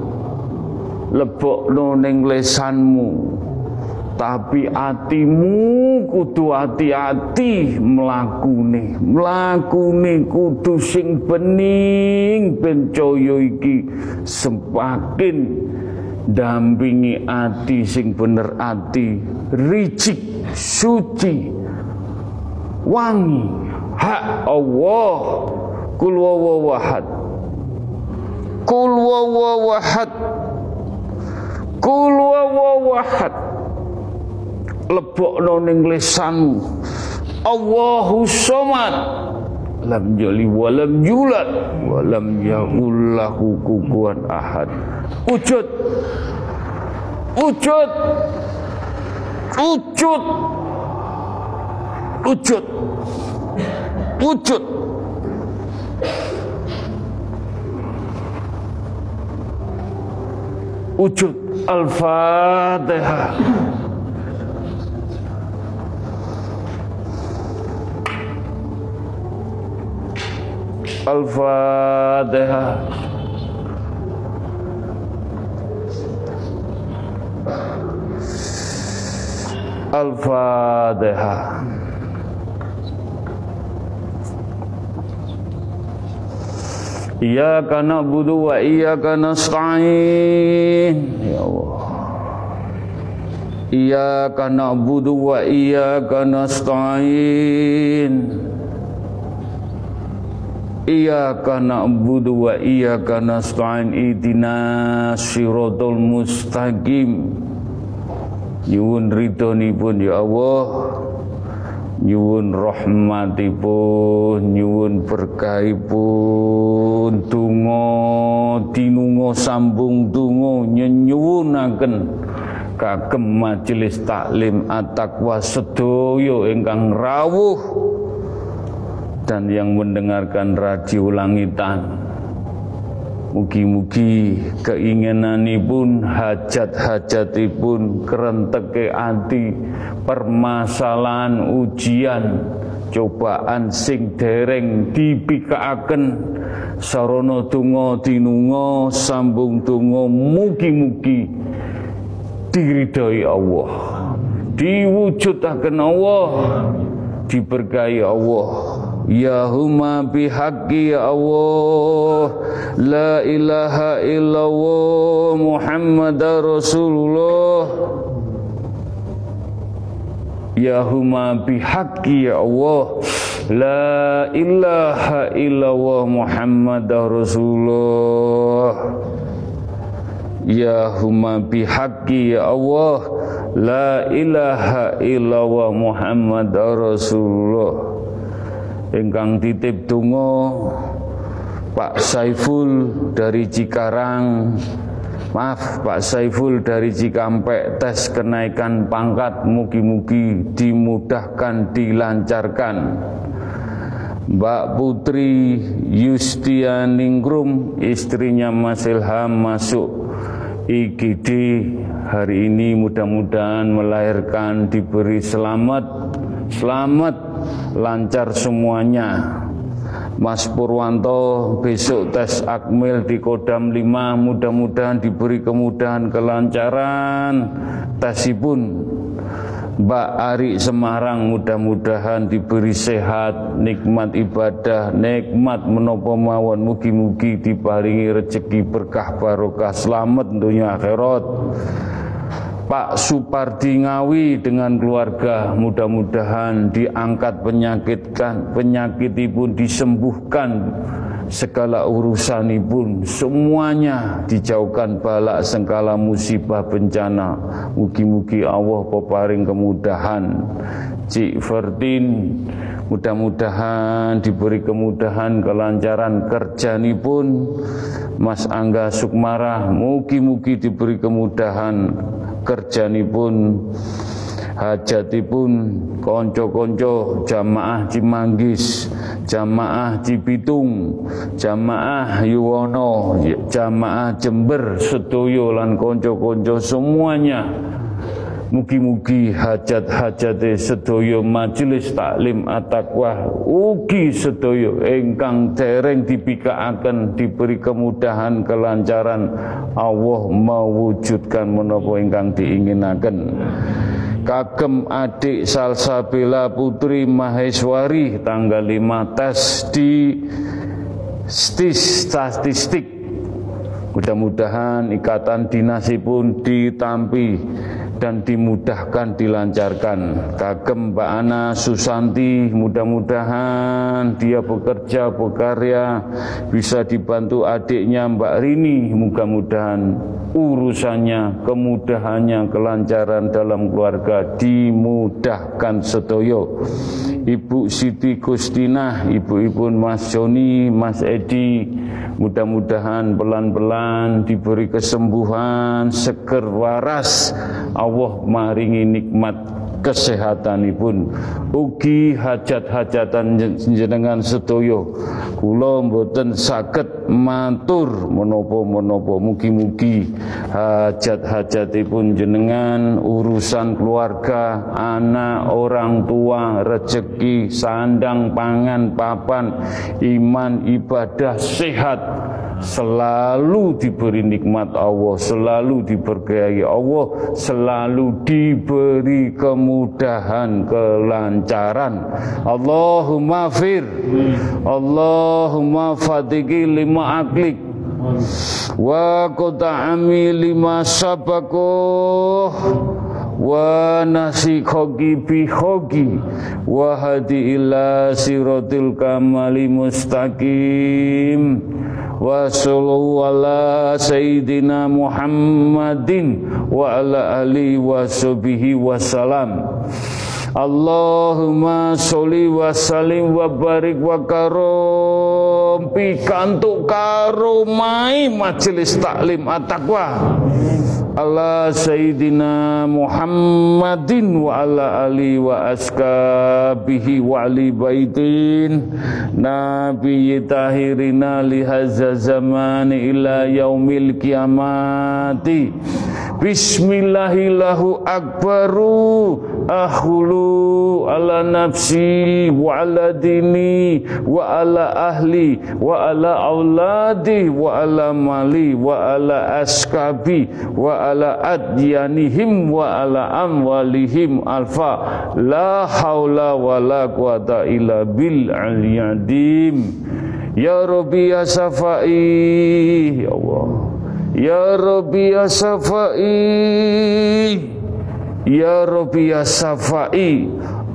Lebokno ning lesanmu tapi atimu kudu hati-hati mlakune. Mlakune kudu sing bening ben iki semakin dampingi ati sing bener ati. Ricik suci wangi. Hak Allah. Kul wawahad kul kul lebokno ning lisanmu. Allahu somad. Lam yali wa lam yulad wa lam yakul lahu ahad. Wujud. Wujud. Wujud. Wujud. Wujud. Wujud. Al-fatihah Al-Fatihah Al-Fatihah Iyyaka na'budu wa iyyaka nasta'in. Ya Allah. Iyyaka na'budu wa iyyaka na'budu wa iyyaka nasta'in ihdinas siratal mustaqim. Nyuwun ridhonipun ya Allah. Nyuwun rahmatipun nyuwun berkahipun. Donga dinunga sambung donga nyenyuwunaken kagem majelis taklim at-taqwa sedaya rawuh dan yang mendengarkan radio langitan Mugi-mugi keinginanipun hajat-hajatipun kerenteke ati permasalahan ujian cobaan sing dereng dipikaaken. Sarana donga dinunga sambung donga mugi-mugi diridhoi Allah. Diwujudaken Allah diberkahi Allah Ya huma bihaqqi ya Allah. La ilaha illallah Muhammad Rasulullah. Ya huma bihaqqi ya Allah. La ilaha illallah Muhammad Rasulullah. Ya huma bihaqqi ya Allah. La ilaha illallah Muhammad Rasulullah ingkang titip donga Pak Saiful dari Cikarang. Maaf Pak Saiful dari Cikampek tes kenaikan pangkat mugi-mugi dimudahkan dilancarkan. Mbak Putri Yustianingrum istrinya Mas Ilham masuk IGD hari ini mudah-mudahan melahirkan diberi selamat. Selamat lancar semuanya. Mas Purwanto besok tes akmil di Kodam 5 mudah-mudahan diberi kemudahan kelancaran. Tesipun Mbak Ari Semarang mudah-mudahan diberi sehat nikmat ibadah nikmat menopo mawon mugi-mugi diparingi rezeki berkah barokah selamat dunia akhirat Pak Supardi Ngawi dengan keluarga mudah-mudahan diangkat penyakitkan penyakit pun disembuhkan. Segala urusan pun semuanya dijauhkan balak sengkala musibah bencana. Mugi-mugi Allah peparing kemudahan. Cik Ferdin mudah-mudahan diberi kemudahan kelancaran kerja pun Mas Angga Sukmarah mugi-mugi diberi kemudahan kerjanipun hajatipun konco-konco jamaah Cimanggis jamaah Cipitung jamaah Yuwono jamaah Jember sedoyo lan konco-konco semuanya Mugi-mugi hajat-hajate sedoyo majelis taklim at-taqwa ugi sedoyo ingkang dereng dipikaaken diberi kemudahan kelancaran. Allah mewujudkan menapa ingkang diinginaken. Kagem adik Salsabila Putri Maheswari tanggal 5 tes di statistik Mudah-mudahan ikatan dinasti pun ditampi dan dimudahkan dilancarkan. Kagem Mbak Ana Susanti, mudah-mudahan dia bekerja berkarya bisa dibantu adiknya Mbak Rini. Mudah-mudahan urusannya, kemudahannya, kelancaran dalam keluarga dimudahkan sedoyo. Ibu Siti Gustina, ibu-ibu Mas Joni, Mas Edi, mudah-mudahan pelan-pelan diberi kesembuhan, seger waras. Allah maringi nikmat kesehatanipun. Ugi hajat-hajatan jenengan sedoyo kula mboten saged matur menapa-menapa. Mugi-mugi hajat-hajatipun jenengan urusan keluarga anak orang tua rezeki sandang pangan papan iman ibadah sehat selalu diberi nikmat Allah, selalu diberkahi Allah, selalu diberi kemudahan, kelancaran. Allahumma fir, Allahumma fatiki lima aklik, wa quta'ami lima sabakoh. Wa nasi khogi bi khogi. Wa hadi ila siratil kamali mustaqim wa sallallahu ala sayyidina Muhammadin wa ala ali wa sahbihi wa salam. Allahumma sholli wa salim wa barik wa karom. Pikantuk karomai majelis taklim at-taqwa ala sayyidina Muhammadin wa ala ali wa askabihi wa ali baitin nabiyyi tahirina li hadza zamani ila yaumil kiamati Bismillahillahu akbaru ahulu ala nafsi wa ala dini wa ala ahli wa ala auladi wa ala mali wa ala askabi wa ala adyanihim wa ala amwalihim alfa la haula wa la quwata illa bil aliyadim ya rabbi ya safai ya Allah Ya Rabbi ya Safai Ya Rabbi ya Safai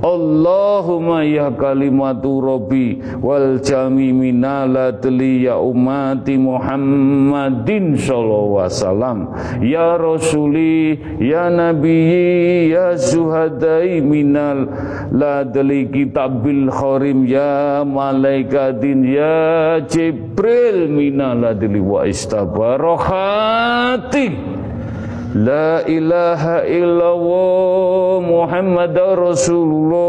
Allahumma ya kalimatu Rabbi wal jami minaladli ya umati Muhammadin sallallahu wasallam. Ya rasuli ya nabi ya suhadai minal ladli kitabil kharim ya malaikatin ya jibril minaladli wa istabarohati La ilaha illallah Muhammad Rasulullah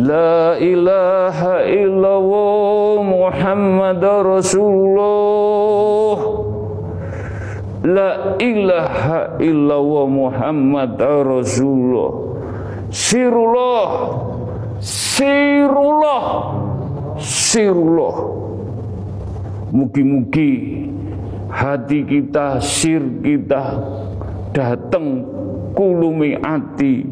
La ilaha illallah Muhammad Rasulullah La ilaha illallah Muhammad Rasulullah Sirullah Sirullah Sirullah Mugi-mugi hati kita, sir kita datang kulumi hati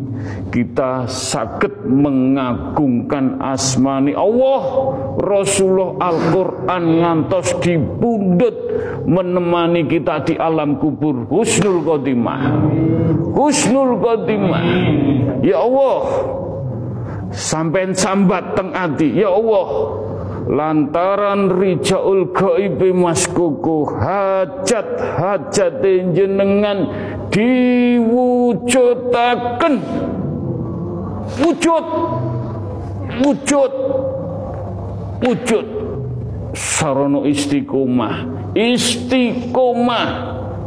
kita sakit mengagungkan asmani Allah. Rasulullah Al-Quran ngantos dipundut menemani kita di alam kubur. Husnul khotimah. Husnul khotimah. Ya Allah. Sampai sambat teng ati. Ya Allah lantaran rijaul gaibi mas kuku hajat hajat jenengan diwujudaken. Wujud wujud wujud. Sarono istiqomah istiqomah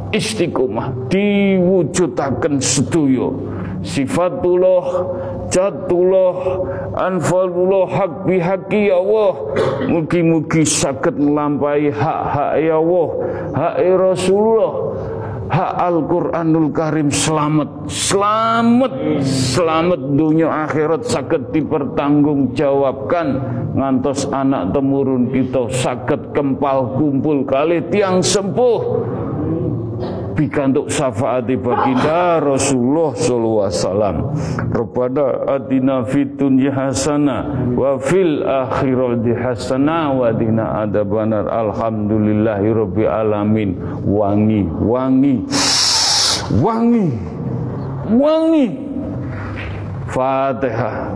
istiqomah diwujudaken sedoyo. Sifatullah jatullah anfalullah hak bihaki ya Allah. Mugi-mugi sakit melampaui hak-hak ya Allah. Hak Rasulullah. Hak Al-Quranul Karim selamat. Selamat. Selamat dunia akhirat sakit dipertanggungjawabkan. Ngantos anak temurun kita sakit kempal kumpul kali tiang sempuh pikantuk syafaati baginda Rasulullah sallallahu alaihi wasallam. Rabbana atina fid dunya hasanah wa fil akhirati hasanah wa qina adzabannar. Alhamdulillahi rabbil alamin. Wangi, wangi. Wangi. Wangi. Fatihah.